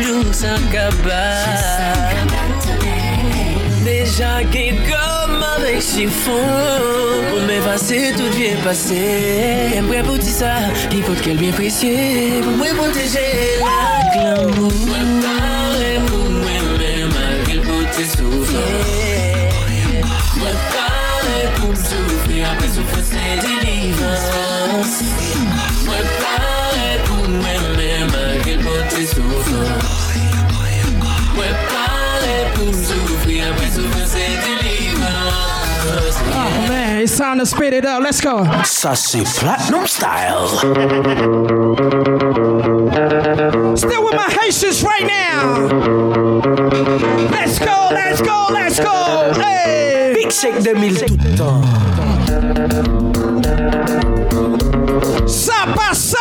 S34: jour sans cabas. Déjà qui comme avec chiffon Pour m'effacer tout bien passé prêt pour dire ça, il faut qu'elle bien précieux Pour me protéger la glamour Préparé pour me souffrir après souffrir c'est délivrance Préparé pour moi-même malgré pour tes souffrances Préparé pour me souffrir après souffrir c'est délivrance
S3: Oh man, it's time to speed it up. Let's go.
S35: Sassy Platinum Style.
S3: Still with my Haitians right now. Let's go, let's go, let's go. Hey.
S35: Big Shake 2000 tout le temps.
S3: Ça passe.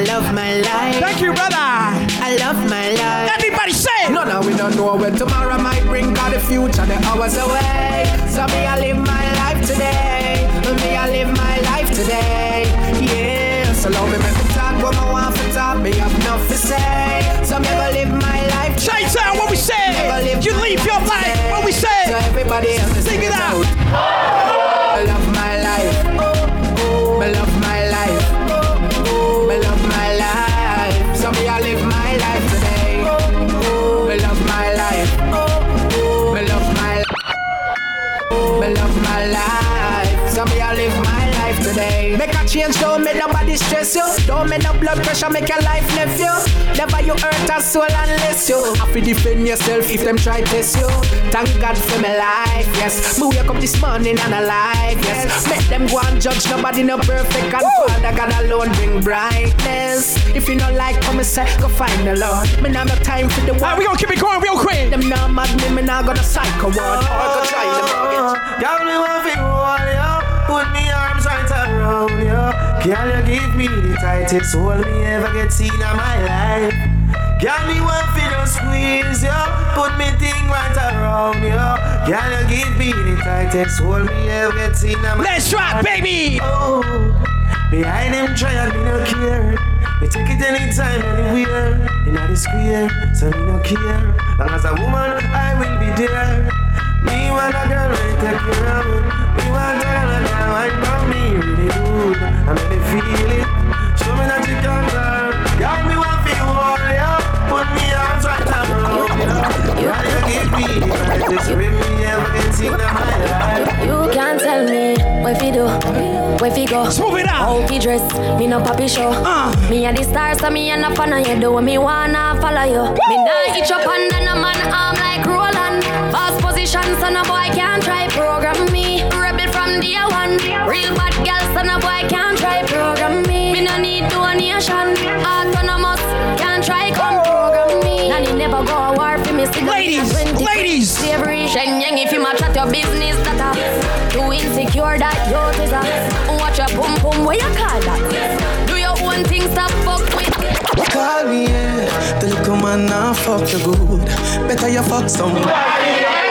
S3: I
S25: love my life.
S3: Thank you, brother.
S25: I love my life.
S3: Everybody say
S25: No, no, we don't know when tomorrow might bring. Cause the future, the hours away. So me, I live my life today. Me, I live my life today. Yeah. So long me, make me talk what I want for talk. Me have enough to say. So me, go live my life.
S3: Say town what we say.
S25: Live
S3: You leave your life. What we say.
S25: So everybody else
S3: Sing it out.
S25: I love change, don't make nobody stress you. Don't make no blood pressure, make your life left you. Never you hurt a soul unless you have to defend yourself if them try test you. Thank God for my life, yes. Me wake up this morning and alive, yes. Make them go and judge nobody no perfect and Father God alone bring brightness. If you don't like come say, go find the Lord. Me not no time for the war.
S3: we gonna keep it going real quick.
S25: Them not mad me, me not gonna psycho word. Oh, or go try them.
S23: Girl, me want to hold you, put me arms right around. Girl, you give me the tightest hold me ever get seen in my life. Girl, me want to just squeeze you, put me thing right around you. Girl, you give me the tightest hold me ever get seen in my
S3: Let's rock, baby.
S23: Oh, behind them try me no care. Me take it anytime, anywhere. In the square, so me no care. Long as a woman, I will be there. Me want a girl to take care of me. Me want a girl that wine for me really good. I make me feel it. Show me that you can girl. Girl, me want feel all ya. Put me arms right around you. Girl, you give me the brightest ring me ever get seen in my life.
S30: You can't tell me where fi do, where fi go.
S3: Smooth it out.
S30: How fi dress, me no papi show. Uh. Me a the stars, so me a no fan of you. Do what me wanna follow you. Me nah itch up under no man arm like Roland. Fast position, so no boy can't try program me. Rebel from day one. Real bad girl, so no boy can't try program me. Me no need donation. Autonomous, can't try come program me. Nanny never go a war for me.
S3: Ladies, ladies.
S30: Slavery, Shenyang, if you match at your business, that a too insecure that you is a watch your pum pum, what you call that? Do your own thing, stop fuck with.
S14: Call me, yeah. The little man now fuck you good. Better you fuck somebody.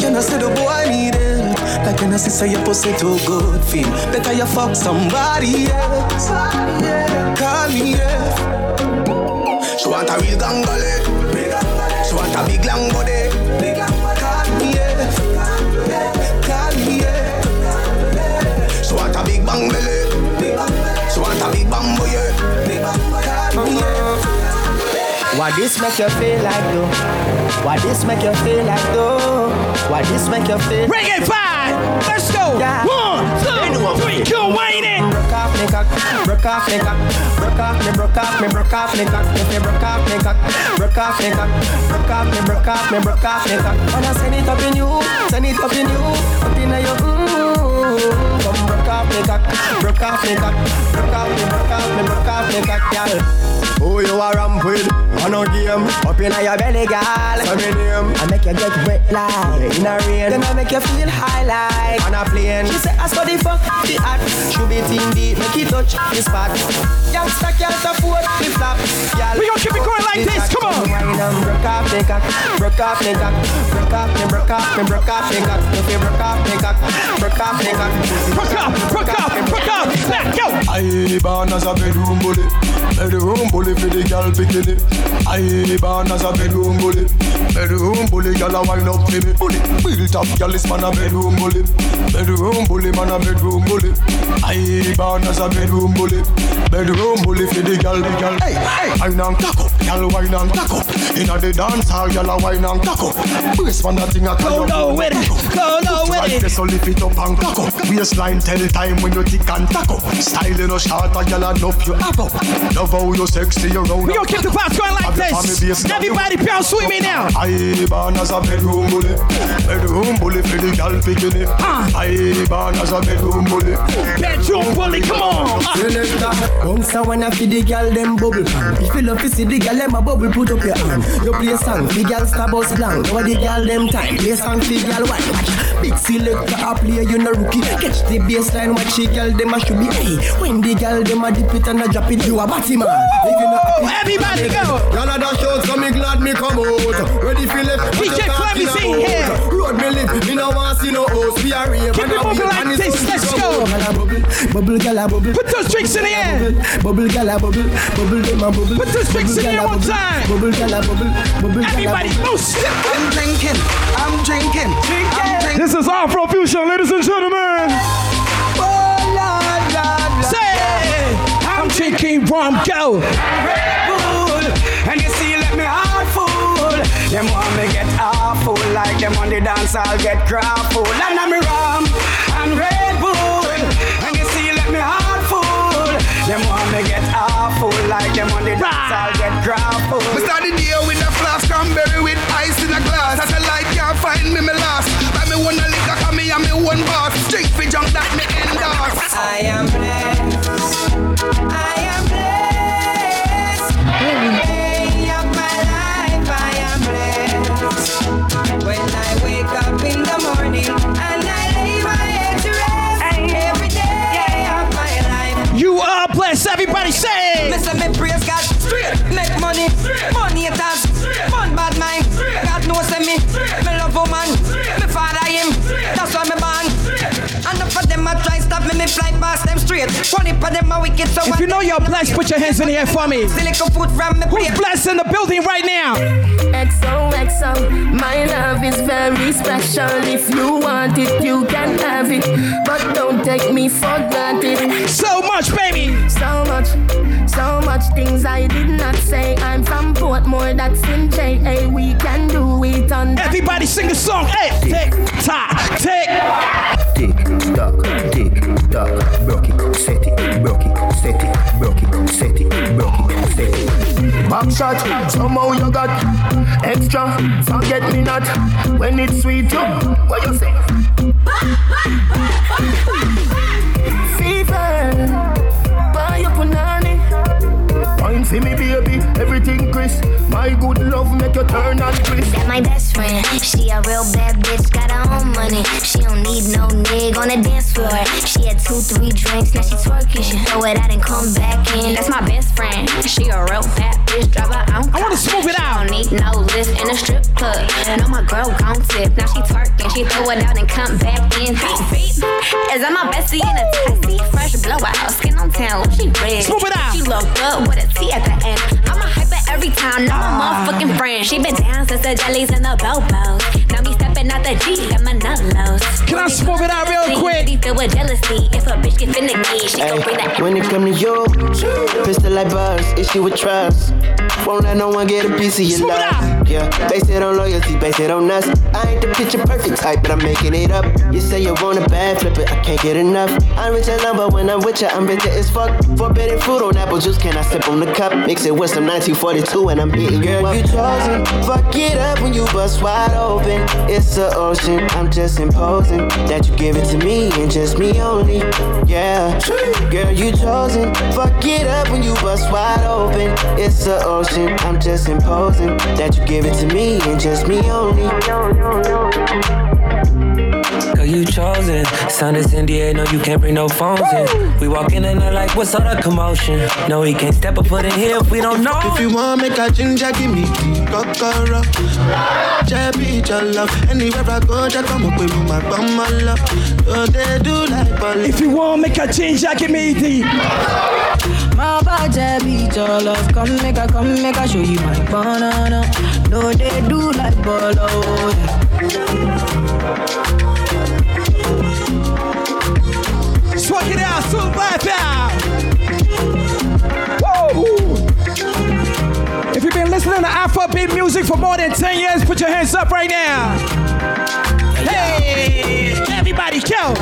S14: Can I say the boy need it? Like when I see say your pussy too good, feel better you fuck somebody else. Call me, yeah. She want a real gangale. She want a big long body.
S25: Why this make you feel like though? Why this make you feel like though? Why this make you feel?
S3: Reggae five. Let's go. One, two, three, Wayne it.
S25: Broke off me cock, broke off me cock, broke off me, broke off me, broke off me cock, if you broke off me cock, broke off me cock, broke off me, broke off me, broke off me cock. Wanna send it up in you, send it up in you, up in your mm. Come broke off me cock, broke off me cock, broke off me, broke off me, broke off me cock, girl. Who you are ramp with? On a game, up in your belly, girl. Say me name. I make you get wet like in a rain. Then I make you feel high like on a plane. She say I study for the art. Should be team beat, make it touch the spot. Youngster can't afford flip flop.
S3: We gon' keep it going like this, come on.
S25: Wine and broke off me cock, broke off me cock, broke off me, broke off me, broke off me cock. If you broke off me cock, broke off me cock.
S3: Broke off, broke off, broke off. Back, go.
S24: I born as a bedroom bully, bedroom bully for the girl bikini. I born as a bedroom bully, bedroom bully, girl a wine up for me. Bully, built up girl is man a bedroom bully, bedroom bully man a bedroom bully. I born as a bedroom bully, bedroom bully for the girl, the girl. Hey, hey, wine and cock up, girl wine and up. Inna the dance hall, girl a wine and up. Brace man a thing a
S3: Go low with it, go low with
S24: Right
S3: it.
S24: so lift it up and up. Waistline tell time when you tick and tack up. Style in a short, a girl and up you up up. Love how you sexy, you round.
S3: We gon' keep the vibes going like this. Everybody bounce with me now.
S24: I born as a bedroom bully, bedroom bully for the girl
S18: girl picking it. Ah. I born as a bedroom bully.
S3: Bedroom bully, come on. Ah.
S14: Selector, bounce a wanna feed the girl them bubble pan. If you love to see the girl them a bubble, put up your hand. You play song, the girl star bus blank. Over the girl them time, play song, the girl white. Big selector a play, you no rookie. Catch the baseline, watch the girl them a should be. Hey, when the girl them a dip it and a drop it, you a batty man. If you not happy,
S3: everybody go.
S14: Y'all a dash out, so me glad me come out. Ready for left,
S3: DJ Clemmie sing here.
S14: Road me lit, me no want see no host. We are rave.
S3: Keep it moving like this, let's go.
S14: Bubble gala bubble.
S3: Put those drinks in the air.
S14: Bubble gala bubble. Bubble dem a bubble.
S3: Put those drinks in the air one time.
S14: Bubble gala bubble. Bubble gala
S3: Everybody
S14: bubble.
S3: move.
S36: I'm drinking, I'm drinking, drinking.
S3: This is Afro Fusion, ladies and gentlemen. I'm drinking rum, go.
S36: Bull. And you see, let me heart full. Them want me get awful, like them on the dance, I'll get grappled. And I'm rum and Red Bull. And you see, let me heart full. Them want me get awful, like them on the dance, I'll get grappled.
S18: We start the day with a flask cranberry with ice in a glass. As a light can't find me, me last. Buy me one a liquor, cause me and me one boss. Drink for junk that me endorse.
S36: I am blessed.
S3: Everybody say.
S36: Me say me praise God straight, make money, money it has, past them straight. Funny for them a wicked, so
S3: If you know you're blessed, put your hands in the air for me.
S36: Silicon food from me
S3: Who's blessed in the building right now?
S6: XOXO, my love is very special. If you want it, you can have it. But don't take me for granted.
S3: So much, baby.
S6: So much, so much things I did not say. I'm from Portmore, that's in JA. We can do it on
S3: Everybody sing a song. Hey, tick,
S18: Back shot, somehow you got extra. Forget me not when it's sweet. You, what you say? Wine for me, baby. Everything crisp. My good love make you turn and crisp.
S37: Got my best friend. She a real bad bitch, got her own money. She don't need no nigga on the dance floor. She had two, three drinks, now she twerking. She throw it out and come back in. That's my best friend. She a real bad bitch, drive her own. I
S3: wanna smooth it out.
S37: Don't need no lift in a strip club. Know my girl gon' tip. Now she twerking, she throw it out and come back in. Beep, beep. Is that my bestie in a taxi? Fresh blowout, skin on town, she red.
S3: Smooth it out.
S37: She look good with a T at the end. I'm a hyper every time, now my ah. motherfucking friend. She been down since the jellies and the bobos. Now me stepping out the G and my nullos.
S3: Can I smooth it out real quick?
S37: Be filled with jealousy. If a bitch get finicky, she gon' bring that.
S38: When it come to you, pistol like bars, issue with trust. Won't let no one get a piece of your love. Yeah, base it on loyalty, base it on us. I ain't the picture perfect type, but I'm making it up. You say you want a bad flip it, I can't get enough. I'm rich and love, but when I'm with you, I'm bitter as fuck. Forbidden fruit on apple juice, can I sip on the cup? Mix it with some 1942 and I'm hitting you up. You chosen, fuck it up when you bust wide open. It's the ocean, I'm just imposing that you give it to me and just me only. Yeah, girl, you chosen, fuck it up when you bust wide open. It's the ocean, I'm just imposing that you give it to me and just me only.
S12: Girl, you chosen. Son is NDA, no, you can't bring no phones in. We walk in and they're like, what's all the commotion? No, he can't step up foot in here if we don't know.
S18: If you want make a ginger, give me the kokoro. Jabby, your love. Anywhere I go, just come up with my bum, my love. So they do like ball.
S3: If you want make a change, I give me the.
S7: My body beat your love. Come make a, come make a show you my banana. No, they do like bolo.
S3: Woo! If you've been listening to Afrobeat music for more than 10 years, put your hands up right now. Hey, everybody, go.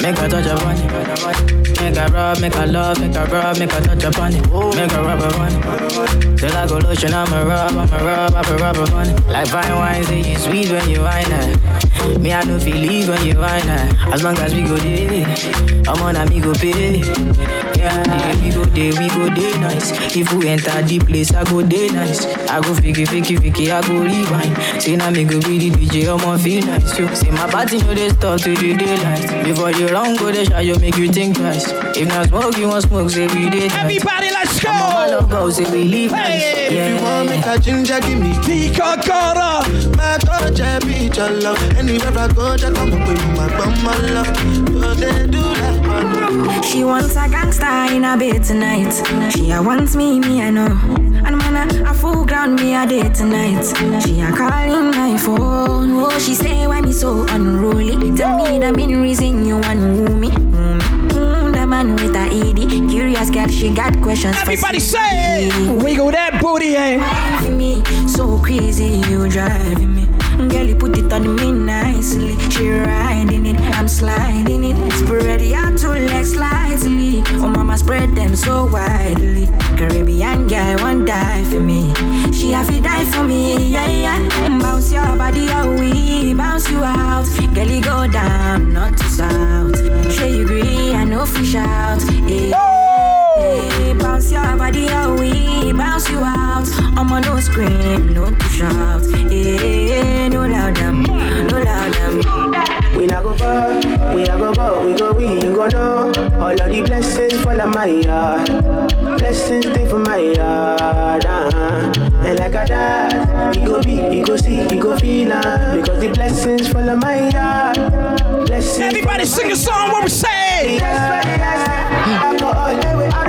S7: Make a touch of money. Make a rub, make a love, make a rub, make a touch upon it, make a rub upon it. Till I go lotion, I'ma rub, I'ma rub, I'ma rub upon it. Like fine wine, say you sweet when you wine it. Eh. Me, I know feel leave when you wine it. Eh. As long as we go there, I'm on a me go pay. Yeah, we go there, we go there nice. If we enter the place, I go there nice. I go fiki, fiki, fiki, I go rewind. Say now me go be the DJ, I'ma feel nice. too. Say my party no they start to the daylight. Before you run, go the shot, you make you think twice. If not smoke, you want smoke, say we did.
S3: Everybody, let's go.
S7: I'm on go, say we leave nice.
S14: If you
S7: Yeah.
S14: want make a ginger, give me
S3: Tika Kara.
S14: My touch, I be your love. Anywhere I go, just come up with my bum, my love. They do one.
S39: She wants a gangster in a bed tonight. She a wants me, me I know. And man, a, a full ground me a day tonight. She a calling my phone. Oh, she say why me so unruly. Tell me the main reason you want me. Mm, mm, the man with a ED. Curious girl, she got questions.
S3: Everybody say, wiggle that booty, eh?
S39: Me so crazy, you driving me. Girl, you put it on me nicely. She riding it, I'm sliding it. Spread your two legs slightly. Oh, mama, spread them so widely. Caribbean girl, won't die for me. She have to die for me, yeah, yeah. Bounce your body, oh, we bounce you out. Girl, you go down, not to south. Sure you agree, I know fish out. Yeah. Bounce your body, oh, we bounce you out. I'm on no scream, no to shout. Yeah, no loud them, no loud them.
S40: We not go far, we not go go, we go we, you go know. All of the blessings fall on my yard. Blessings stay for my yard. Uh-huh. And like a dad, you go be, you go see, you go feel uh, Because the blessings fall on my yard. Blessings
S3: Everybody sing a song what we say.
S40: Alcohol, I don't wanna reason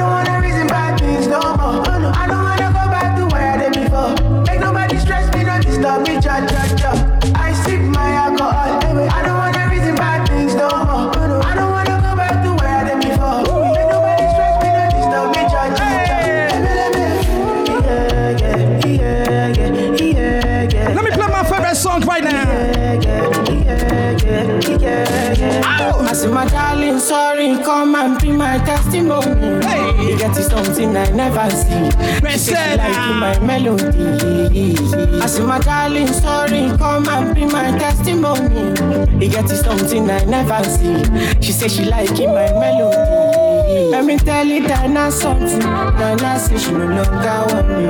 S40: I don't wanna go back to where I did before. Make nobody stress me, don't disturb me, cha I see my darling, sorry, come and be my testimony. Hey. You get to something I never see. She say she like my melody. I see my darling, sorry, come and be my testimony. You get to something I never see. She say she like my melody. Let me tell you that not something. Nana say she no longer want me.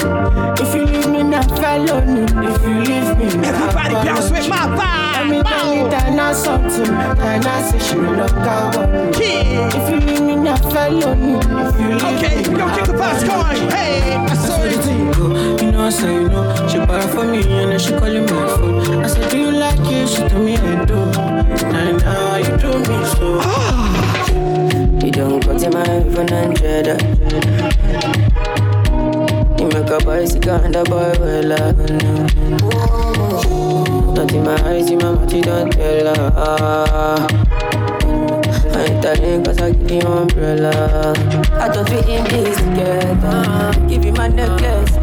S40: If you leave me, not felony. If you leave me, not
S3: Everybody bounce with my vibe.
S40: Let me tell you that not something. Nana say she no longer want me. If you leave me, not felony. If you leave
S3: Okay,
S40: me,
S3: we gonna keep the vibes going. Hey, I saw it. Oh.
S40: You know, I say, you know, she buy for me and then she calling my phone. I said, Do you like it? She told me I do. And now you do me so. Ah.
S41: You don't cut in my iPhone and You make a bicycle and a boy well up Not in my eyes, in my mouth, you don't tell her. I ain't telling cause I give you umbrella. I thought we in this together. Give you my necklace,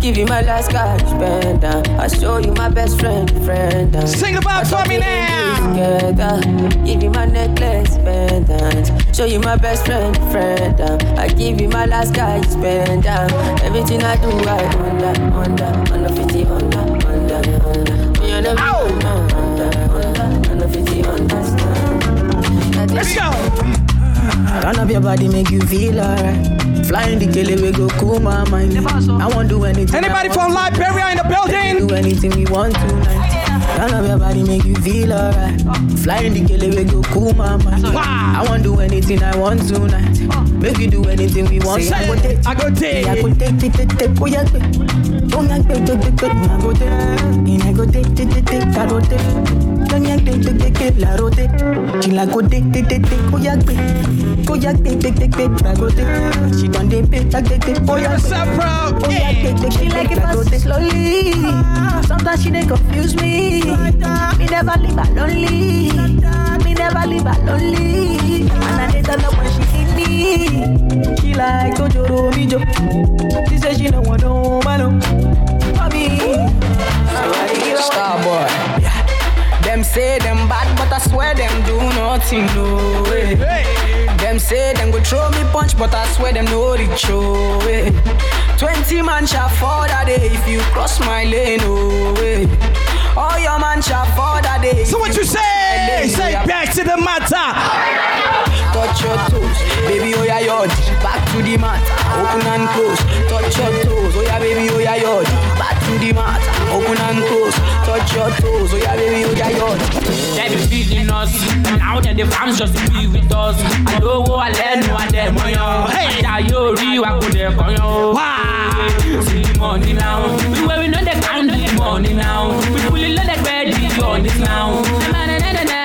S41: Give you my last cash, pendant I show you my best friend, friend
S3: Sing about for me now
S41: together. Give you my necklace, pendant. Show you my best friend, friend. uh. I give you my last guy, spend down. Everything I do, I under, under, under 50, under, under, under. You know me, under, under, under, under 50, understand.
S3: Let's go.
S7: Run up your body, make you feel alright. Flying the kele, we go cool my mind. I won't do anything.
S3: Anybody from Liberia in the building?
S7: Do anything we want tonight. Run up your body, make you feel alright. Flying the kele, we go cool my mind. I won't do anything I want tonight. Make you do anything we want.
S3: Say,
S7: I go take,
S3: I go take.
S7: I go take, take, take, take. Oh yeah, take. Oh yeah, take, take, take. I go take. I go take, take, take. I go take. Oh. Oh take, take. I. She done dey pay, take, take, take. Oh yeah, take. Oh yeah, take, take,
S39: She like it
S7: I
S39: fast slowly. Sometimes she dey confuse me. Me never leave her lonely. Me never leave her lonely. And I dey turn up when she need me.
S7: She like Tojoro Mijo. She say she no want no man, no. For me.
S36: Starboy. Say them bad, but I swear them do nothing, no way.
S7: Them say them go throw me punch, but I swear them know the show. eh. Twenty man shall fall that day if you cross my lane. Oh, eh. All your man shall fall that day.
S3: So what you say? Say back to the matter.
S7: Touch your toes, baby, oh yeah, yod. Back to the mat, open and close. Touch your toes, oh yeah, baby, oh yeah, yod. Back to the mat, open and close. Touch your toes, oh yeah, baby, oh yeah, yod.
S13: They be feeding us. Now that the fans just be with us. I know what I learn, what them on yo. Hey, that you re, what could they call you? Wow. See the money now. We where we know they count the money now. We fully let that bed be on this now. Na na na na na na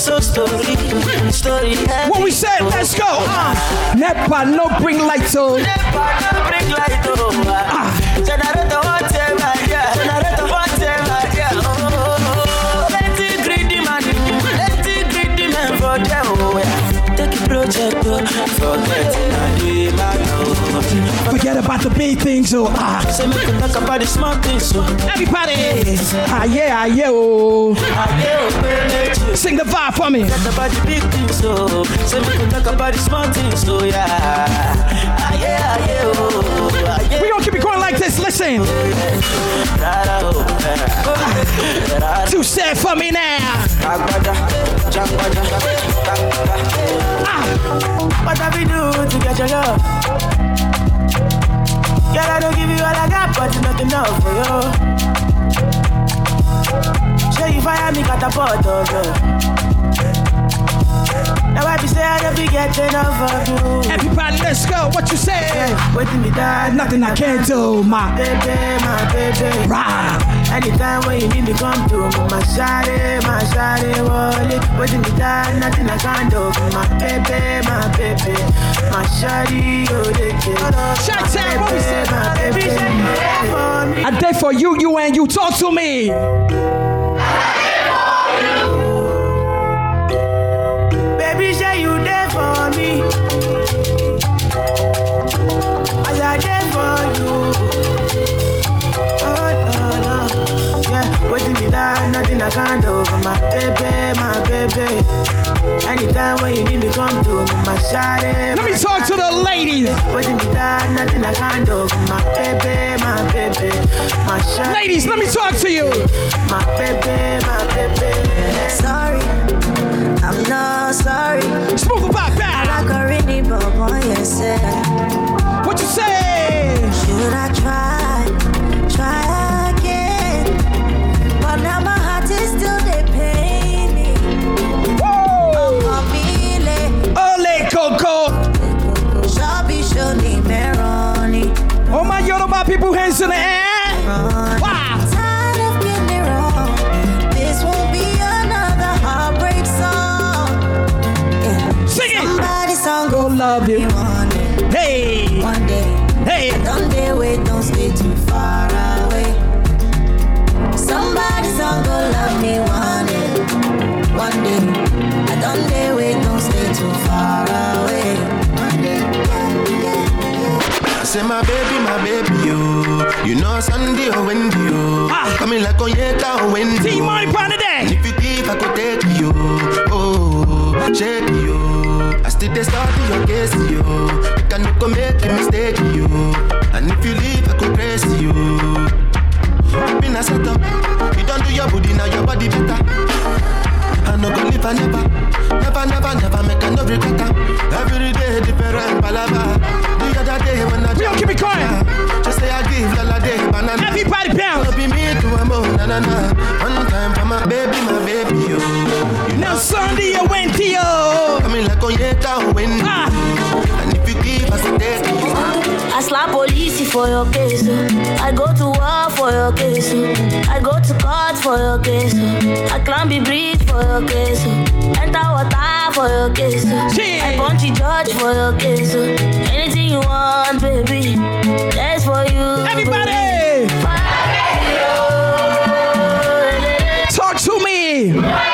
S14: so so story, story.
S3: When we said let's go, uh, Nepa no bring light so.
S14: Bring light. Generator whatever, yeah. Generator whatever, yeah. Oh, let it greedy man, let it greedy man for them. Oh. Take a project, oh, forget it, I do man.
S3: Forget about the big things, oh ah.
S14: Say me can talk about the small things, so
S3: Everybody, ah yeah, ah yeah, oh.
S14: Ah, yeah, oh.
S3: Sing the vibe for me.
S14: Talk about the big things, so say me can talk about the small things, so yeah. Ah, yeah, ah, yeah, oh, ah, yeah.
S3: We gonna keep it going like this. Listen. Too sad for me now.
S40: What have you do to get your love? Girl, I don't give you all I got, but it's not enough for you. Show you fire me catapult, oh girl. Now I be say I don't be getting enough of you.
S3: Everybody, let's go. What you say?
S40: Waiting me that
S3: Nothing I can't do, my
S40: baby, my baby.
S3: Rah.
S40: Anytime when you need me, come to me, my shawty, my shawty, wallet. Waiting me that nothing I can't do, my baby, my baby, my shawty, oh they
S3: Shout out, what we say?
S40: my baby.
S3: I did for you, you and you. Talk to me.
S40: Baby, say you there for me. As I there for you. I can't do for my baby, my baby. Anytime when you need me, come to me, my shawty.
S3: Let me talk to the ladies.
S40: Waiting me that nothing I can't do for my baby, my baby, my shawty.
S3: Ladies, let me talk to you.
S40: My baby, my baby.
S6: Sorry, I'm not sorry.
S3: Smooth about that.
S6: I like a rainy bump on your.
S3: What you say?
S6: Should I try, try
S3: Hands in.
S18: Say my baby, my baby, you. You know Sunday or Wendy, oh, you. Coming like Onyeka or Wendy.
S3: Team Money Pound today.
S18: If you give, I could take you. Oh, shake you. I still they start to your case, you. You can go make a mistake, you. And if you leave, I could praise you. You been a setup. You don't do your body, now your body better. I no go live, I never. Never, never, never make a no regret. Every day, different palava. The other day when I
S3: We don't keep it quiet.
S18: Just say I give Lala day banana.
S3: Everybody bounce.
S18: Wanna be me to a mo, na na na. One time for my baby, my baby, yo. You
S3: Now Sunday I went to you.
S18: Coming like Onyeka or Wendy. Ah. And if you give us a day,
S40: I slap police
S30: for your case. oh. I go to war for your case. oh. I go to court for your case. oh. I climb the bridge for your case. Oh. Enter water for your case. oh. I punch the judge for your case. oh. Anything you want, baby, that's for you.
S3: Everybody! Talk to me!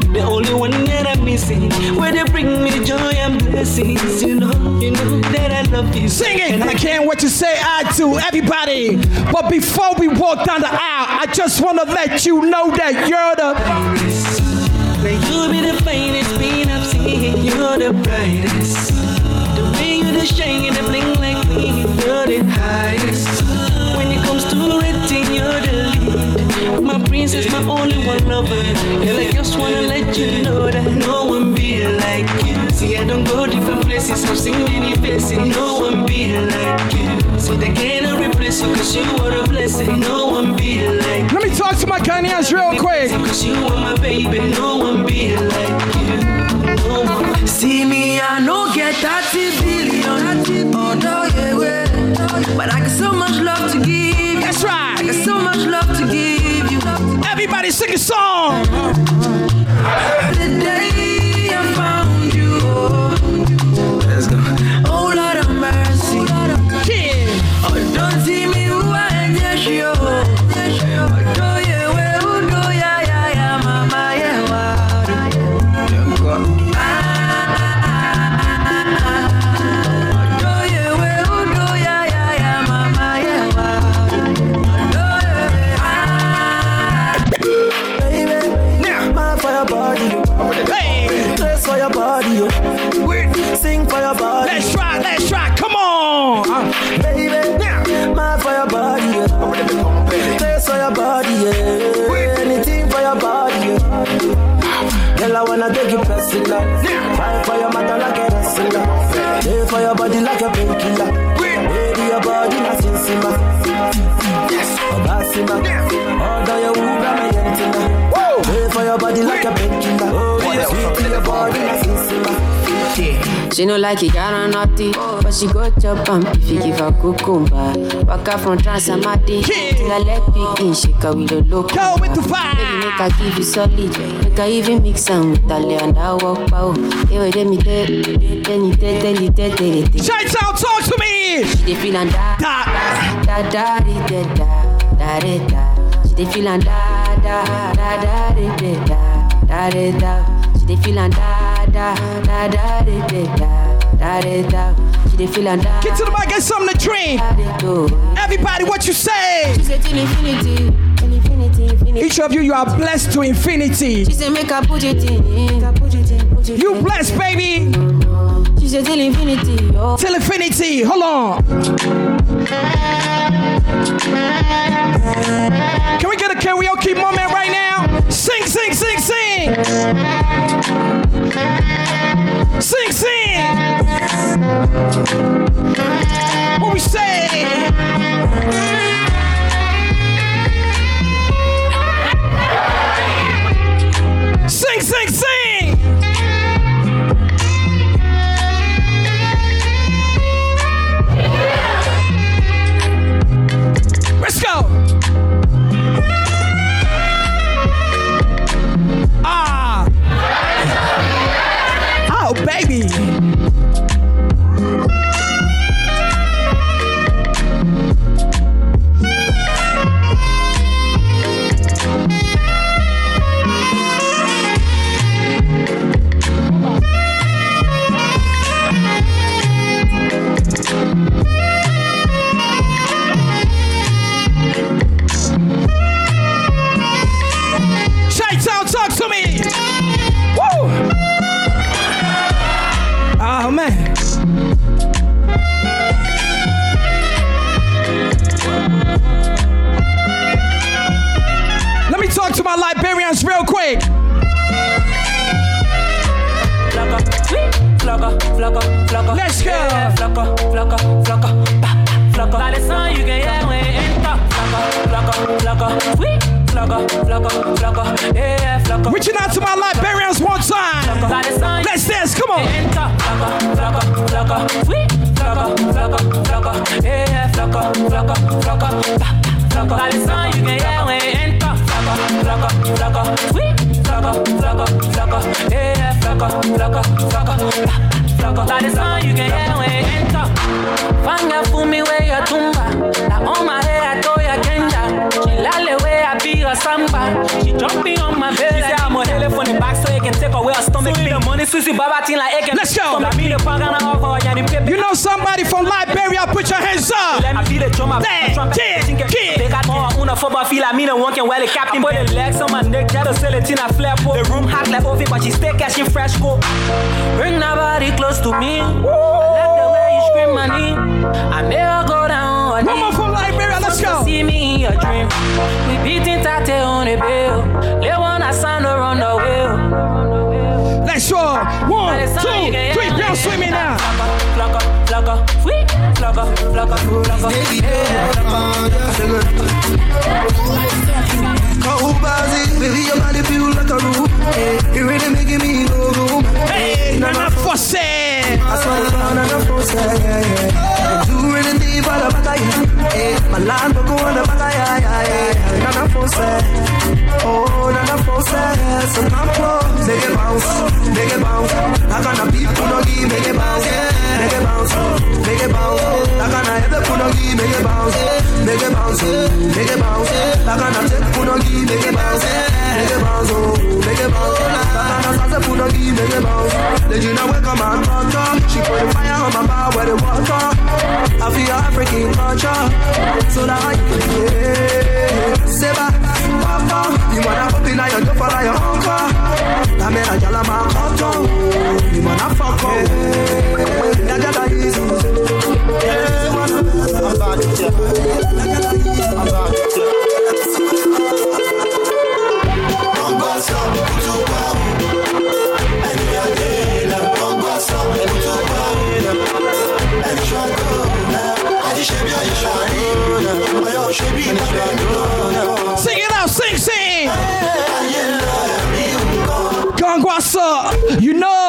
S3: The
S14: only one that I'm missing. Where they bring me joy and blessings, you know, you know that I love you.
S3: Sing it. And I can't wait to say I to everybody. But before we walk down the aisle, I just want to let you know that you're the.
S14: Now you be the finest being I've seen. You're the brightest. The way you the shine and the bling like me. You're the highest. When it comes to rating, you're the lead. My my only one lover. And I just wanna let you know that no one be like you. See, I don't go different places. I've seen many faces. No one be like you. See, they cannot replace you cause you are a blessing. No one be like you.
S3: Let me talk to my Ghanaians real quick.
S14: Cause you are my baby, no one be like you. No one.
S42: See me, I no get 30 billion. Oh no, yeah, well. But I got so much love to give.
S3: That's right.
S42: I got so much love to give you.
S3: Everybody sing a song.
S43: Obasima. Order your Uber, my yentina. Stay for your body like a painkiller. Oh, yeah, sweet to your body na sinsima.
S39: She no like it, got on naughty, but she go chop am if you give her cucumber. Waka from Transamadi till I let begin, shake her with a look.
S3: Go with the vibe.
S39: Baby, make her give you solid, make her even mix am with Ale and I walk pow. Hey, wait, let me tell, tell me tell, tell you, tell, tell you, tell.
S3: Shine out, talk to me.
S39: She dey feel and da da da da da da da da da. She dey feel and da da da da da da da da da. She dey feel and da da da da da da da da da. She dey feel da.
S3: Get to the mic, get something to drink. Everybody, what you say?
S39: She say till infinity, till infinity, infinity.
S3: Each of you, you are blessed to infinity. You blessed, baby.
S39: She say till infinity, oh.
S3: Till infinity. Hold on. Can we get a karaoke moment right now? Sing, sing, sing, sing. Sing, sing. What we say?
S18: Sing it out, sing, sing. Gangwasa, you know.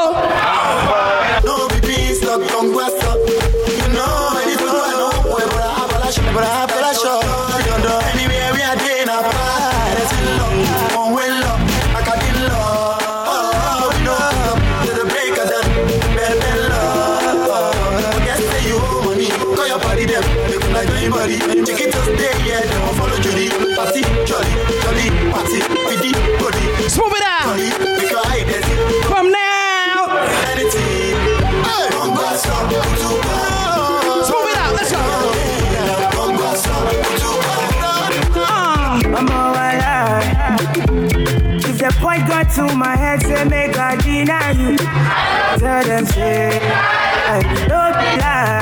S44: to
S40: my head, say, make I deny you. Tell them, say, I don't lie.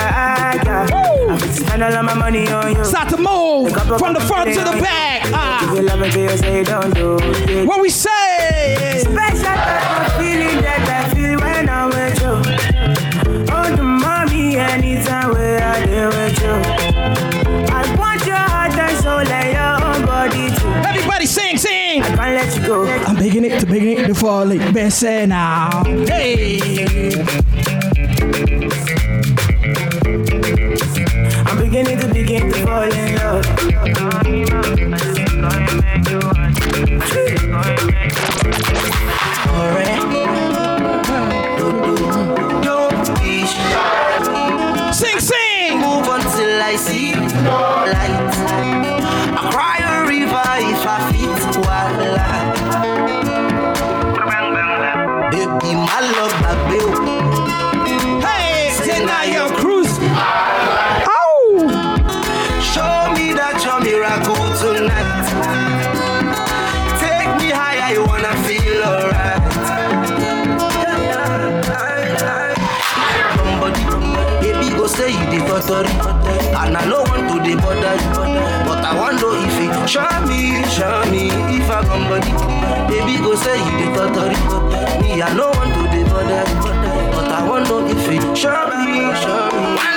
S40: I spend all of my money on you.
S18: Start to move from the front to the back. Ah. What we say,
S40: special. you
S18: fall it besser eh, now. Hey.
S40: I'm beginning to begin to fall in love.
S14: show me, show me if I come body. Baby go say you dey totori Me I no want to dey bother, but I want to know if you show me, show me.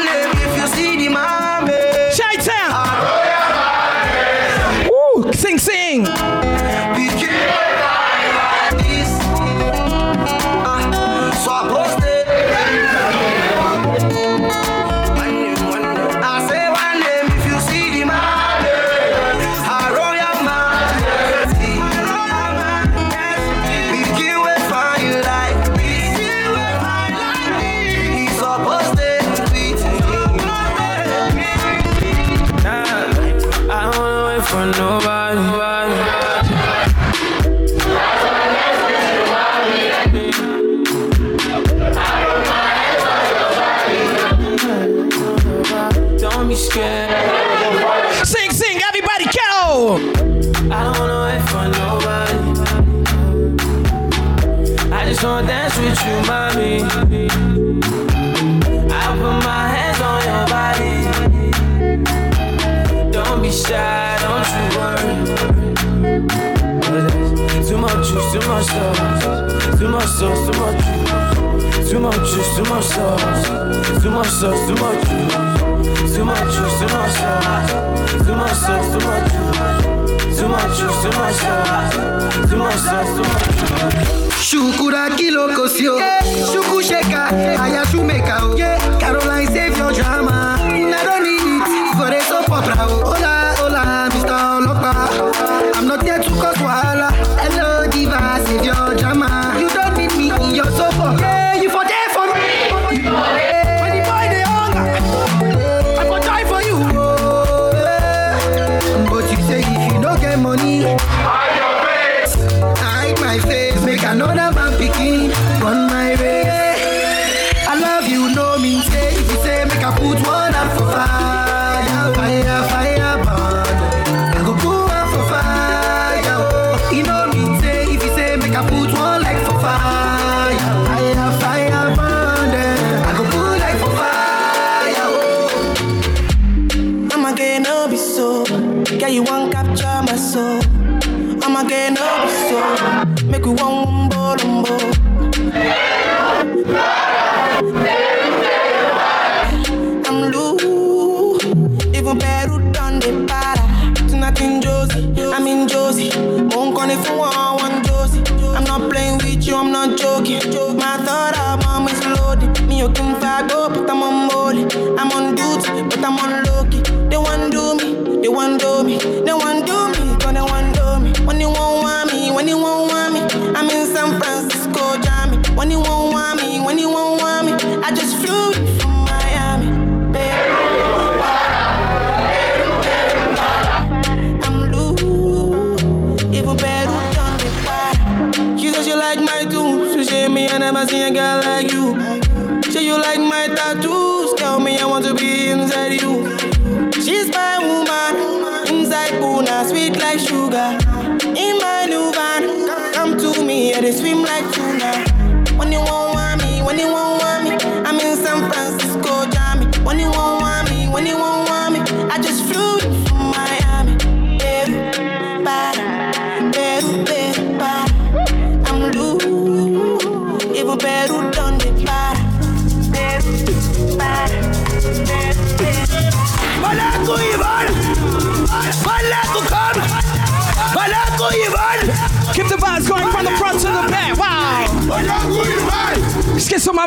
S14: Much sauce, too much sauce, too much juice, too much juice, too much sauce, too much sauce, too much juice, too much juice, too much sauce, too much sauce, too much juice, too much juice, too much sauce, too much sauce, too much juice.
S40: Shukura kilo kosio, oh. shuku sheka, aya shumeka oh. o. Caroline save your drama,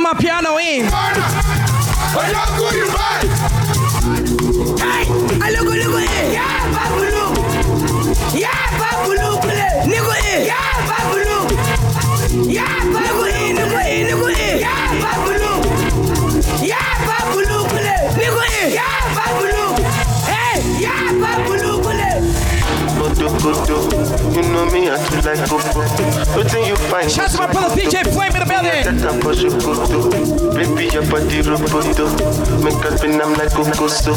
S40: my
S3: piano in.
S40: Hey, alogo logo eh. Yeah, babulu. Yeah, babulu play. Nigo eh. Yeah, babulu. Yeah, babulu eh. Nigo eh, nigo eh. Yeah, babulu. Yeah, babulu play. Nigo eh. Yeah, babulu. Hey, yeah, babulu play.
S18: Koto, koto. You know me, I feel like Coco. Nothing you find.
S3: Shout out to my brother DJ Flame in the building.
S18: That I'm for Shokoto. Baby, your body roboto. Make up and I'm like Kokoso.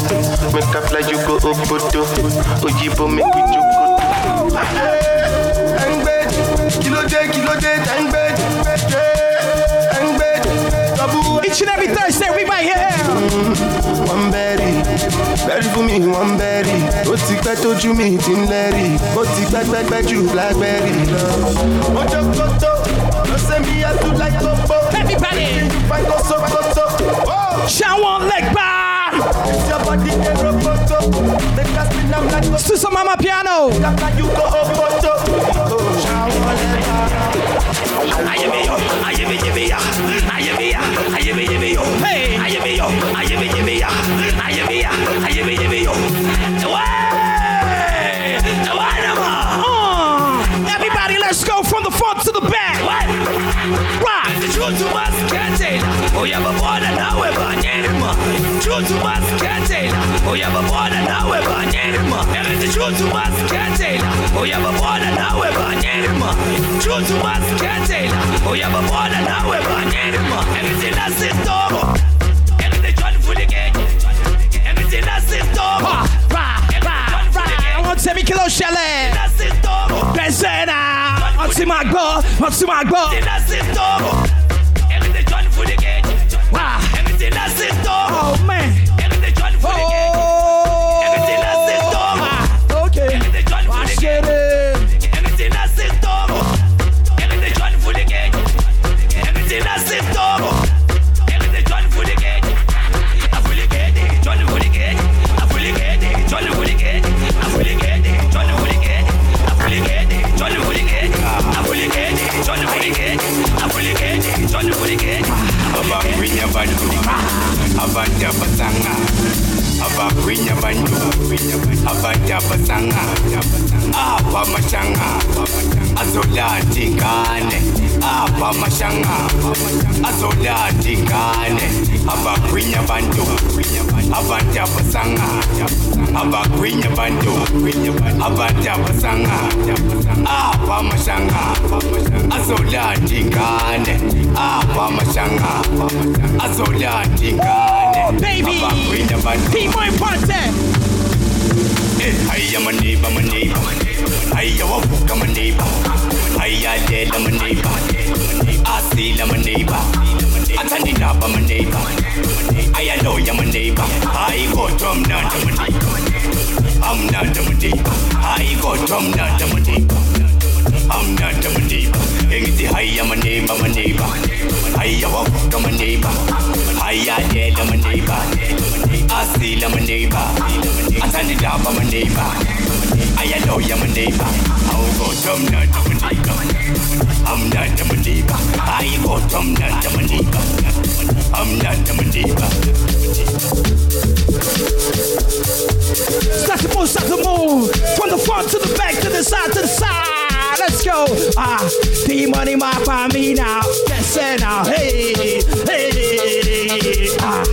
S18: Make up like you go Obodo. Oyibo make we joko.
S40: Kí ló dé, kí ló dé, tẹ́ ń gbé, tẹ́ ń gbé, double
S3: Each and every Thursday, we right here.
S18: One berry, berry fún mi, one berry. Ó ti pẹ́ tójú mi ti ń lẹ́rì. Ó ti pẹ́ pẹ́ pẹ́ ju blackberry lọ. Ojo koto, ló ṣe mi yá tún láì kókó.
S3: Everybody.
S18: Fáńkó sókótó.
S3: Ṣáwọn lẹ́gbàá.
S18: Your body dey roboto. Make us spin am like
S3: Still some mama piano.
S18: After you go oboto.
S40: Ayemiyo, ayemiyemiya, ayemiya, ayemiyemiyo.
S3: Hey.
S40: Ayemiyo, ayemiyemiya, ayemiya, ayemiyemiyo. Way! Чуть вас кетель, уя
S3: бы боля на веба нерма. Чуть
S11: вас кетель, уя бы боля на веба нерма. Это чуть вас
S3: кетель,
S11: уя бы боля на веба
S3: нерма. Чуть
S11: вас кетель, уя бы боля на веба нерма. Это на систоро.
S3: Это
S11: Джон Фулиген. Это
S3: на
S11: систоро. Semi
S3: kilo
S11: chalet.
S3: Benzena.
S11: Anti-magbo. Anti-magbo. abinyabanya abajya basanga aba mashanga azolatingane aba mashanga azolatingane abagwinya abantu abajya basanga abagwinya bantu, abajya basanga aba mashanga azolatingane aba mashanga azolatingane Oh, baby! People in party! I am a neighbor, I'm a neighbor. I am a book, I'm a neighbor. I am dead, I'm a neighbor. I see,
S45: I'm a neighbor. I turn it up, I'm a neighbor. I know I'm a neighbor. I go from I'm a neighbor. I'm not a neighbor. I go from I'm a neighbor. I'm
S3: not
S45: of a
S3: neighbor. Anything
S45: high, I'm a neighbor, I'm a neighbor. Higher walk, I'm a neighbor. Higher dead, I'm a neighbor. I see, I'm a neighbor. I turn it up, I'm a neighbor. I know I'm a neighbor. I'll go, I'm not neighbor. I'm not of a neighbor. I go, I'm not neighbor. I'm not of a neighbor. That's the most
S3: I the move. From the front to the back to the side to the side. Let's. Ah, the money my for me now. Yes, it now. Hey, hey. Ah,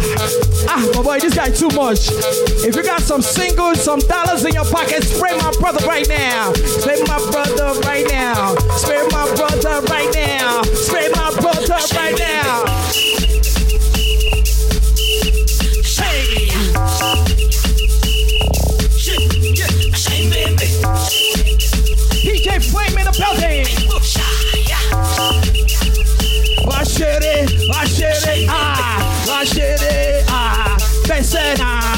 S3: ah, my boy, this guy too much. If you got some singles, some dollars in your pocket, spray my brother right now. Spray my brother right now. Spray my brother right now. Spray my brother right now. shitty. Ah,
S15: pensena.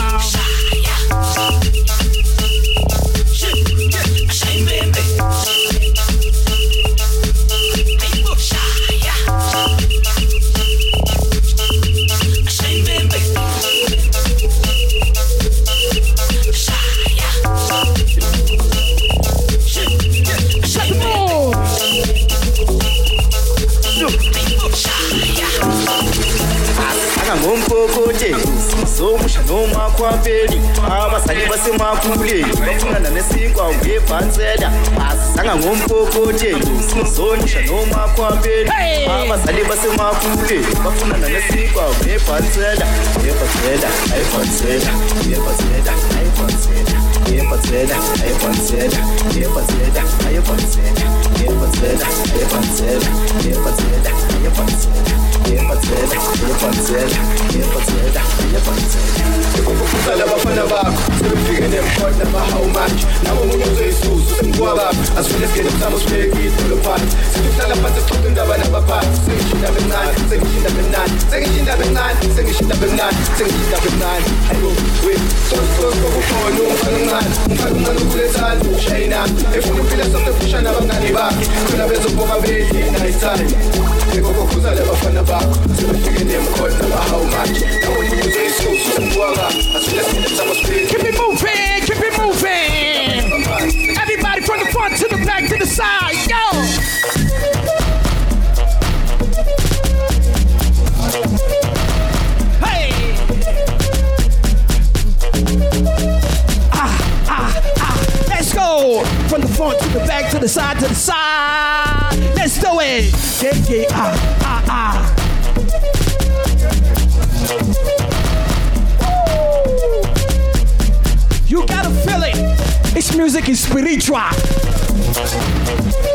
S15: Ngebhansela ayibhansela ngebhansela ayibhansela
S3: Ngiye bhathela, Everybody from the front to the back to the side, yo. Hey. Ah, ah, ah. Let's go from the front to the back to the side to the side. Let's do it. Ah, ah, ah. You gotta feel it. This music is spiritual.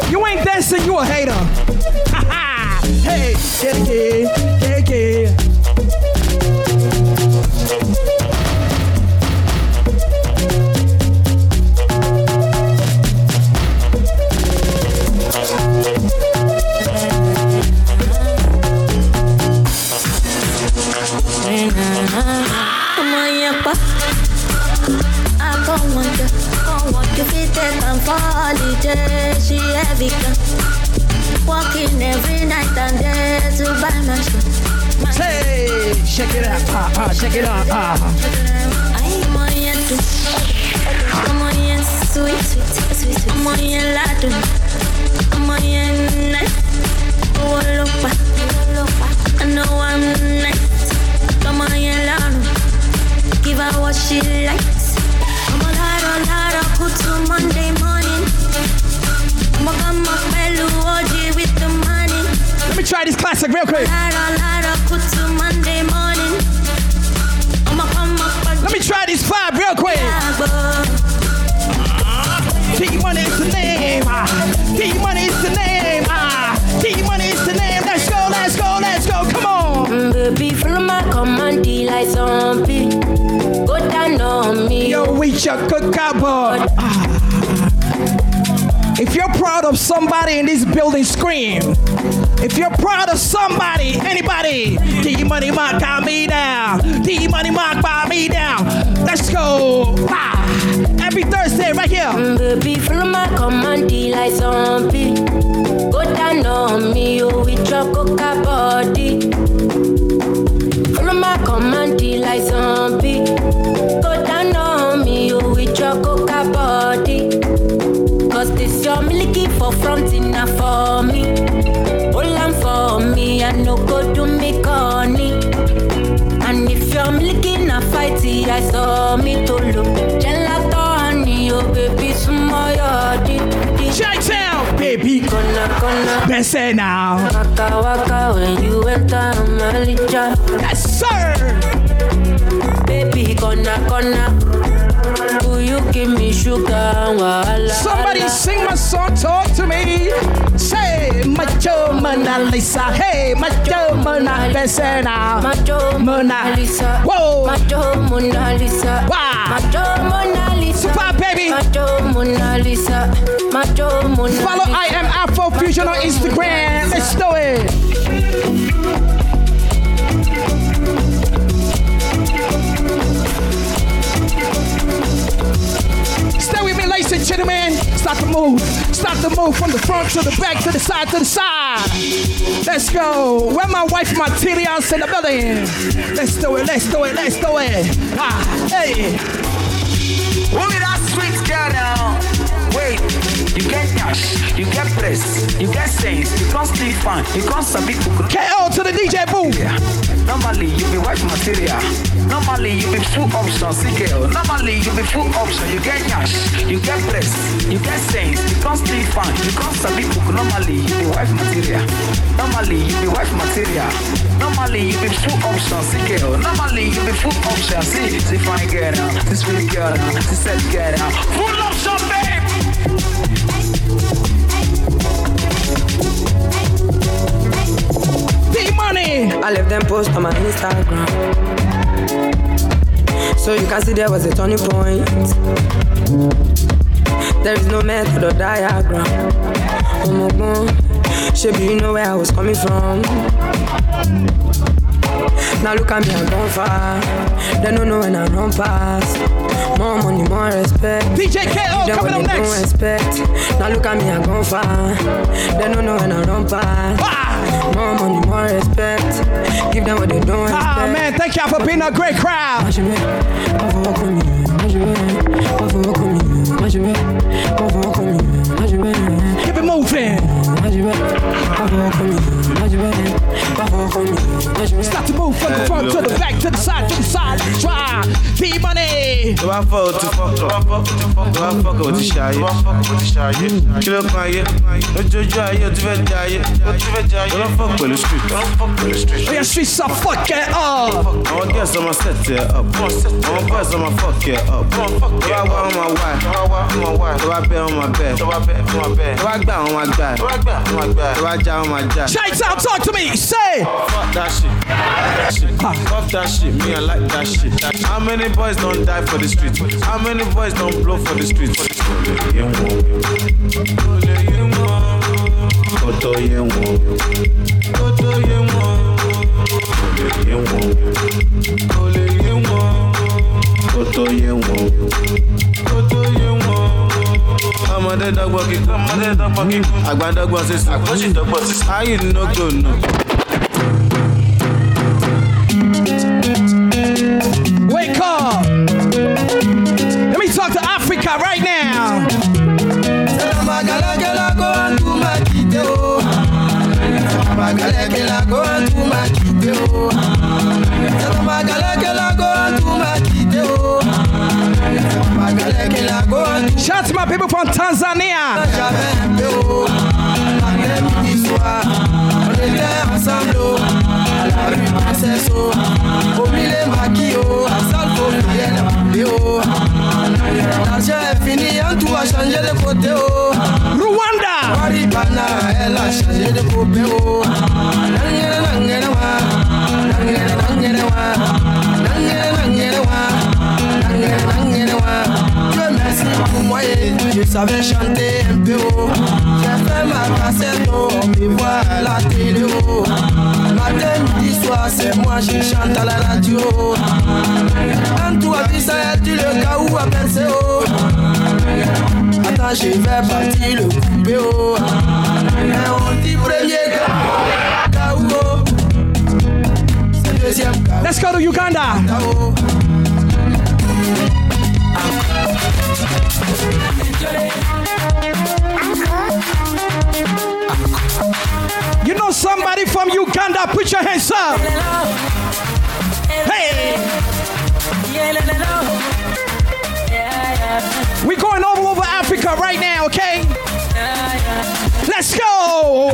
S3: You ain't dancing, you a hater. Ha ha. Hey, yeah, yeah, yeah, yeah.
S30: I go want to, go want to fit take and holiday. She heavy girl. Walking every night and day to buy my shit.
S3: Say, check it out, ah, ah, check it out, ah.
S30: I'm on your do. I'm on your sweet, sweet, sweet, sweet. I'm on your ladu. I'm on your nice. Oh, look. I know I'm nice. Come on, your ladu. Give her what she likes. OG with the money.
S3: Let me try this classic real quick.
S30: Lado, lado, good to Monday morning. I'm a come up,
S3: Let me try this vibe real quick. D Money is the name. Ah. D Money is the name. Ah. D Money is the name. Let's go, let's go, let's go. Come on.
S30: Mm, Baby, follow my command, like zombie. On me.
S3: Yo, your good. Ah. If you're proud of somebody in this building, scream. If you're proud of somebody, anybody, D Money Mark, calm me down. D Money Mark, buy me down. Let's go. Ah. Every Thursday, right here.
S30: Baby, follow my command, like zombie. Go down on me, oh, with your coca body. My command, like zombie. Go down on me, oh, with your coca body. Cause this your milky for front enough for me. Hold on for me, I no go do me corny. And if you're milky na fighty, I saw me to look. Gelato honey, oh baby, small yodi.
S3: Check out, baby.
S30: Gonna, gonna.
S3: Let's say now.
S30: Waka waka when you enter.
S3: Yes, sir.
S30: Baby, gonna, gonna. Do you give me sugar wahala?
S3: Somebody sing my song, talk to me. Say, Macho Mona Lisa. Hey, Macho Mona Lisa now.
S30: Macho
S3: Mona
S30: Lisa.
S3: Whoa.
S30: Macho Mona Lisa.
S3: Wow.
S30: Macho Mona Lisa.
S3: Super baby.
S30: Macho Mona Lisa. Macho Mona
S3: Follow I am Afro Fusion on Instagram. Let's do it. Me, ladies and gentlemen. Start the move. Start the move from the front to the back to the side to the side. Let's go. Where my wife materials in the building. Let's do it. Let's do it. Let's do it. Ah, hey.
S46: Who be that sweet girl now? Wait, you get cash, you get press, you get sense, you can't stay fine, you can't submit to
S3: KO to the DJ booth.
S46: Normally you be white material. Normally you be full option, CKO. Normally you be full option, you get cash, you get press, you get sense, you can't stay fun, you can't submit to Normally you be white material. Normally you be white material. Normally you be full option, CKO. Normally you be full option, see, see fine girl now, this sweet girl now, this sad girl. Full option, babe!
S3: D money.
S41: I left them post on my Instagram. So you can see there was a turning point. There is no method or diagram. Oh my god, Shaby, you know where I was coming from. Now look at me, I'm gone far. They don't know when I run past. More money, more respect.
S3: DJ KO
S41: Give
S3: coming up next.
S41: don't expect. Now look at me, I'm gone far. They don't know when I run past. More money, more respect. Give them what they don't expect.
S3: Ah man, thank y'all for being a great crowd. Keep it moving. Start to move from the front to the back to the side to the side. To try D money.
S4: Do I fuck tó bá fọ òtún fọkọ tó bá fọkọ òtún ṣayé kí ló kan ayé lójoojú ayé o tún fẹ́ jẹ ayé tó lọ́ fọ pẹ̀lú street.
S3: Oh, your streets are fucking up.
S4: àwọn girls ọmọ set ẹ up. Àwọn boys ọmọ fuck ẹ up. Tó bá wá wọn máa wá tó bá bẹ wọn máa bẹ tó bá gbà wọn máa gbà tó bá já wọn máa já.
S3: Shades out, talk to me. Say.
S4: Fuck that shit. Fuck that shit. Me, I like that shit. How many boys don't die for the streets? How many boys don't blow for the streets? Koto ye won. Koto ye won. yé wọn kò lè yé wọn kó tó yé wọn kó tó yé wọn. Ọmọdé dọ́gbọ́n kíkọ́ ọmọdé dọ́gbọ́n kíkọ́ àgbà dọ́gbọ́n sísè àgbọ̀sí dọ́gbọ́n sísè ayé no go no.
S3: Wake up! Let me talk to Africa right now. Shout to my people from Tanzania.
S14: L'argent je savais chanter un peu. J'ai fait ma cassette, on me voit à la télé. Oh. Matin, midi, soir, c'est moi, je chante à la radio. Quand a dit ça, tu le cas où à penser. Oh. Attends, je vais partir le couper. Mais on dit premier KO. C'est deuxième KO.
S3: Let's go to Uganda. You know somebody from Uganda? Put your hands up. Hey. We're going all over Africa right now, okay? Let's go.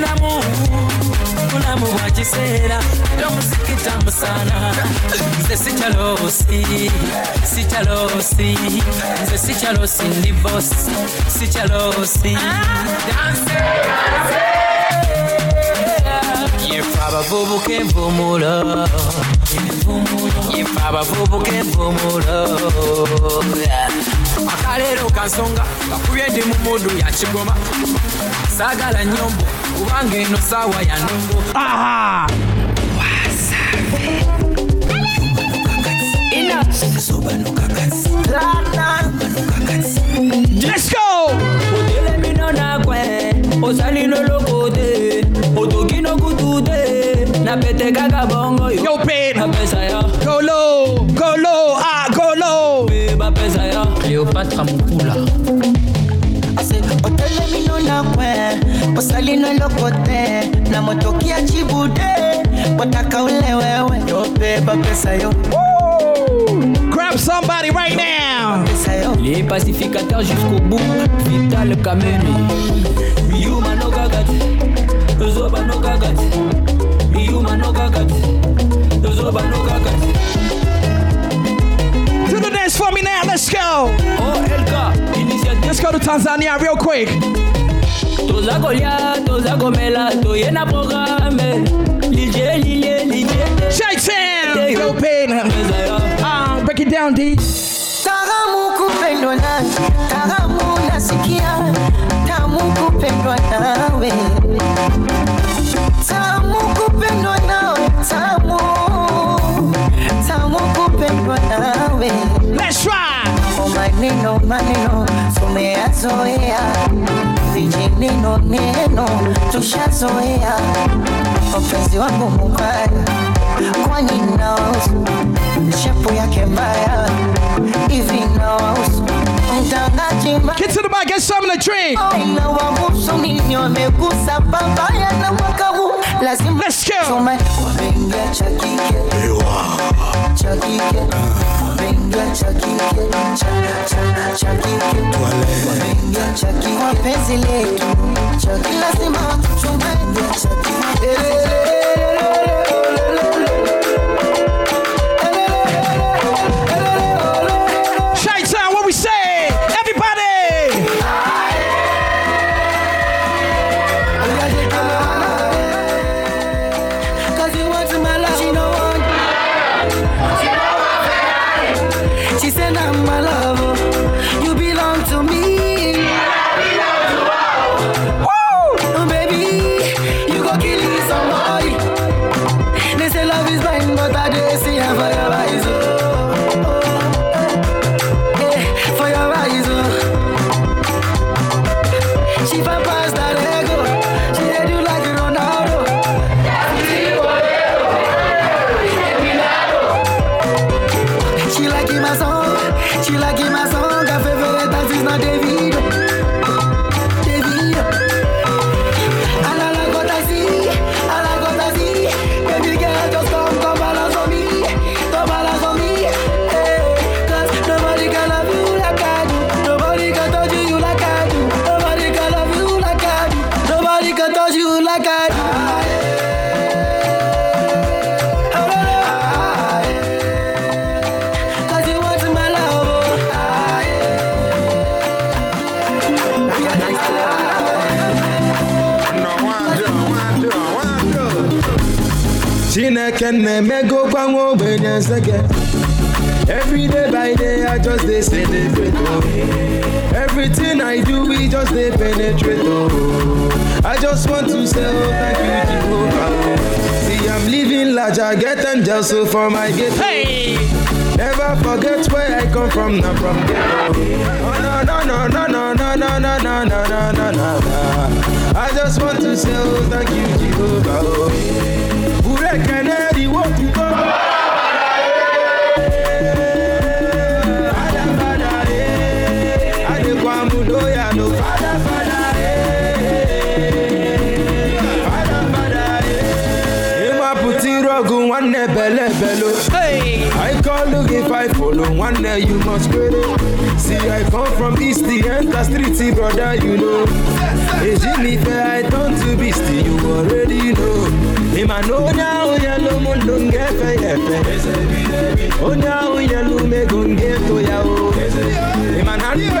S13: Nenzinamu mulamu bwa kiseera ate omuziki tamu sana. Nze sikyalosi sikyalosi nze sikyalosi ndi bos sikyalosi yefe abavubuka envumulo yefe abavubuka envumulo akaleero kansonga kakubye ndi mu mudu ya kigoma saagala nyombo kubanga eno saawa ya nongo
S3: Let's go.
S7: otelemino nakwe osalino lokote otokino kutude napete kaka bongo yo
S3: pain.
S7: bapesa ya
S3: Go low. Go low. Ah, go low.
S7: bapesa ya cleopatra mokula
S6: otelemino nakwe osalino lokote na motokia chibude wataka ule wewe yobeba pesa yo
S3: Grab somebody right now.
S7: les pacificateurs jusqu'au bout vital kameni. Miyuma no gagati zoba no gagati miyuma no gagati zoba no gagati
S3: Do for me now. Let's go.
S7: Oh, LK, initiative.
S3: Let's go to Tanzania real quick.
S7: toza kolia toza komela toye na programe lije lilie lije
S3: Shaitan. Yo, pain. Ah, break it down, D.
S6: Taramu kupendwa na nasikia tamu kupendwa nawe tamu kupendwa nawe tamu tamu kupendwa nawe
S3: Let's try.
S6: Maneno maneno tumeyazoea vijineno neno tushazoea wapenzi wangu mubaya. Kwani nawahusu shepu yake mbaya. Hivi nawahusu mtangaji
S3: Get to the mic, get something to drink.
S6: Oh, inawahusu nini wamegusa babaya na mwaka huu. Lazima tume wameingia cha kike cha kike. Wameingia cha kike cha cha cha kike wapenzi letu lazima watuchume
S14: Chineke na-emego kwa nwa ogbenye nseke Every day by day, I just dey celebrate. Oh. Everything I do, we just dey penetrate. Oh. I just want to say, oh, thank you, Jehovah. Oh. See, I'm living large, I get angels so for my gate. Hey! Never forget where I come from, not from ghetto. Oh, no, no, no, no, no, no, no, no, no, no, no, no, no, no. I just want to say, oh, thank you, Jehovah. Oh you must wait. See, I come from East, the that's street, brother, you know èjì nífẹ̀ i don to be still you already know. Ìmàna onye ahụ ya lụ mụ ndụ nga efe ya
S3: efe onye ahụ ya lụ megụ
S14: nga eto ya o. Ịmana ribe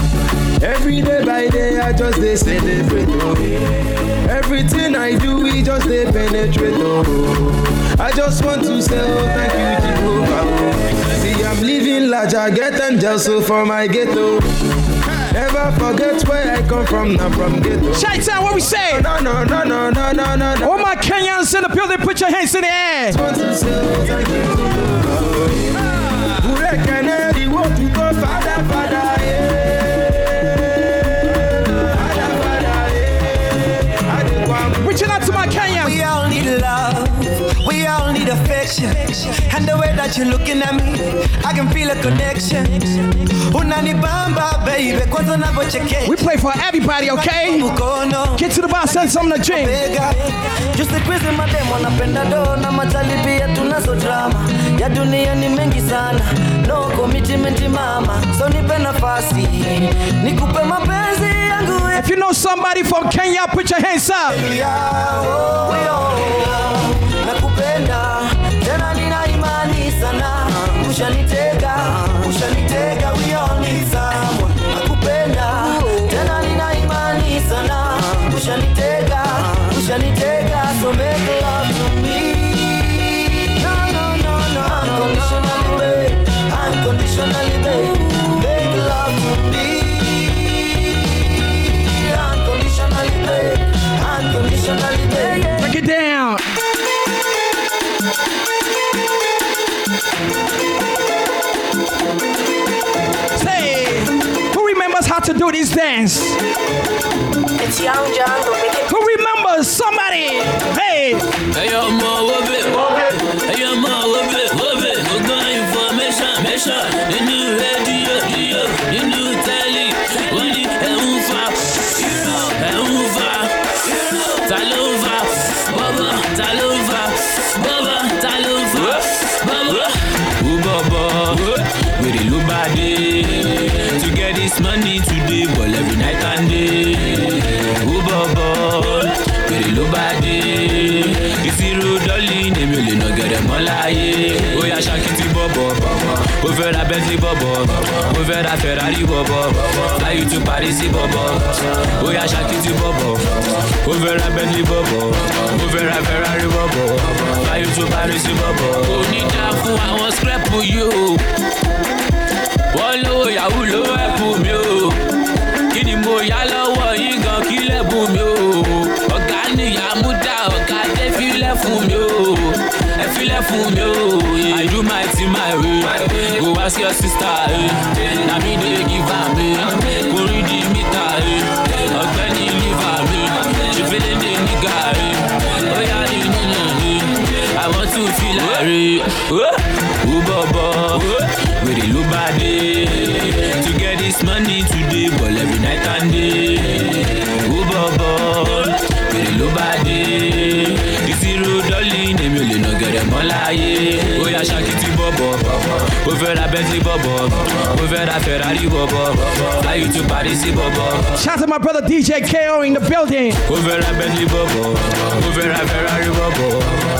S14: Every day by day, I just dey celebrate. Oh. Everything I do, we just dey penetrate. Oh. I just want to say, oh, thank you, Jehovah. Oh. See, I'm living large, I get angels so for my ghetto. Never forget where I come from, not from ghetto.
S3: Out what we say.
S14: No, no, no, no, no, no, no, no.
S3: All my Kenyans in the building, put your hands in the air.
S14: Oh,
S6: affection. And the way that you're looking at me, I can feel a connection. Unanibamba, baby. Kwanza unavyochekesha.
S3: We play for everybody, okay? Get to the bar, send something to drink.
S6: Just quizi mademo napenda do na matali pia tunazo drama ya dunia ni mengi sana no commitment mama so nipe nafasi nikupe mapenzi yangu
S3: If you know somebody from Kenya, put your hands up.
S6: Oh, oh, oh. nakupenda
S3: spiritualité do this dance?
S47: It's Young Jonn, the wicked.
S3: Who remembers somebody? Hey,
S29: Hey, fẹ́ ra ferrari bọ̀bọ̀ fly to paris bọ̀bọ̀ ó yá ṣakiti bọ̀bọ̀ ó fẹ́ bẹ́ńtì bọ̀bọ̀ ó fẹ́ ra ferrari bọ̀bọ̀ fly to paris bọ̀bọ̀. kò ní dá fún àwọn scrap yìí o. Wọ́n lówó yahoo ló ẹ̀pù mi o. Kí ni mo yá lọ́wọ́ yín gan kí lẹ́bùn mi o? Ọ̀gá nìyá mú dá ọ̀gá dé filẹ̀ fún mi o filẹ̀ fún mi o i do my thing my way. Go ask your sister na me dey give am kò rí di mítà ọ̀gbẹ́ni liver mi ṣe fẹ́lẹ́ dé nígà eh. ó yá ní nínú mi àwọn tún fi láre ó bọ̀bọ̀ wèrè ló bá dé to get this money today ball every night and day mọ́ láyé ó Bóyá ṣàkìtì bọ̀bọ̀, ó fẹ́ ra Bentley bọ̀bọ̀, ó fẹ́ ra Ferrari bọ̀bọ̀, fly you to Paris bọ̀bọ̀.
S3: Shout out to my brother DJ KO in the building.
S29: Ó fẹ́ ra Bentley bọ̀bọ̀, ó fẹ́ ra Ferrari bọ̀bọ̀,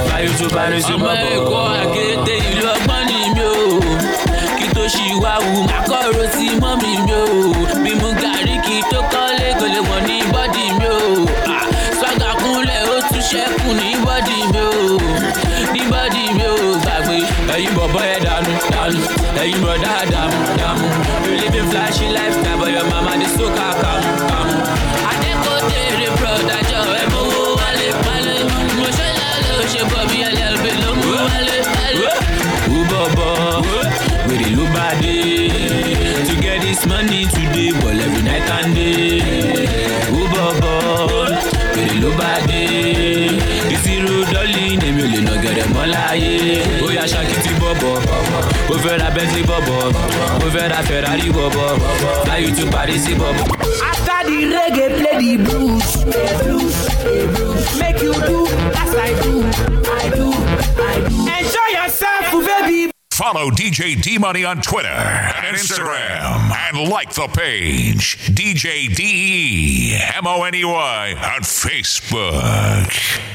S29: fly you to Paris bọ̀bọ̀. Ọmọ Èkó àkété ìlú ọgbọ́n ni mi ò kí tó ṣì wá wù má kọ̀rọ̀ sí mọ́mì mi ò bí mu gàrí kí tó kọ́lé kò lè wọ̀n ní bọ́dì dàmú dàmú you live in flashy lifestyle but your mama dey so ó fẹ́ Bentley bọ̀bọ̀ ó fẹ́ ra Ferrari bọ̀bọ̀ fly you to Paris bọ̀bọ̀.
S7: After the reggae, play the blues. blues, blues. Make you do as I do, I do, I do. Enjoy yourself, oh, baby.
S1: Follow DJ D Money on Twitter and Instagram and like the page DJ D E M O N E Y on Facebook.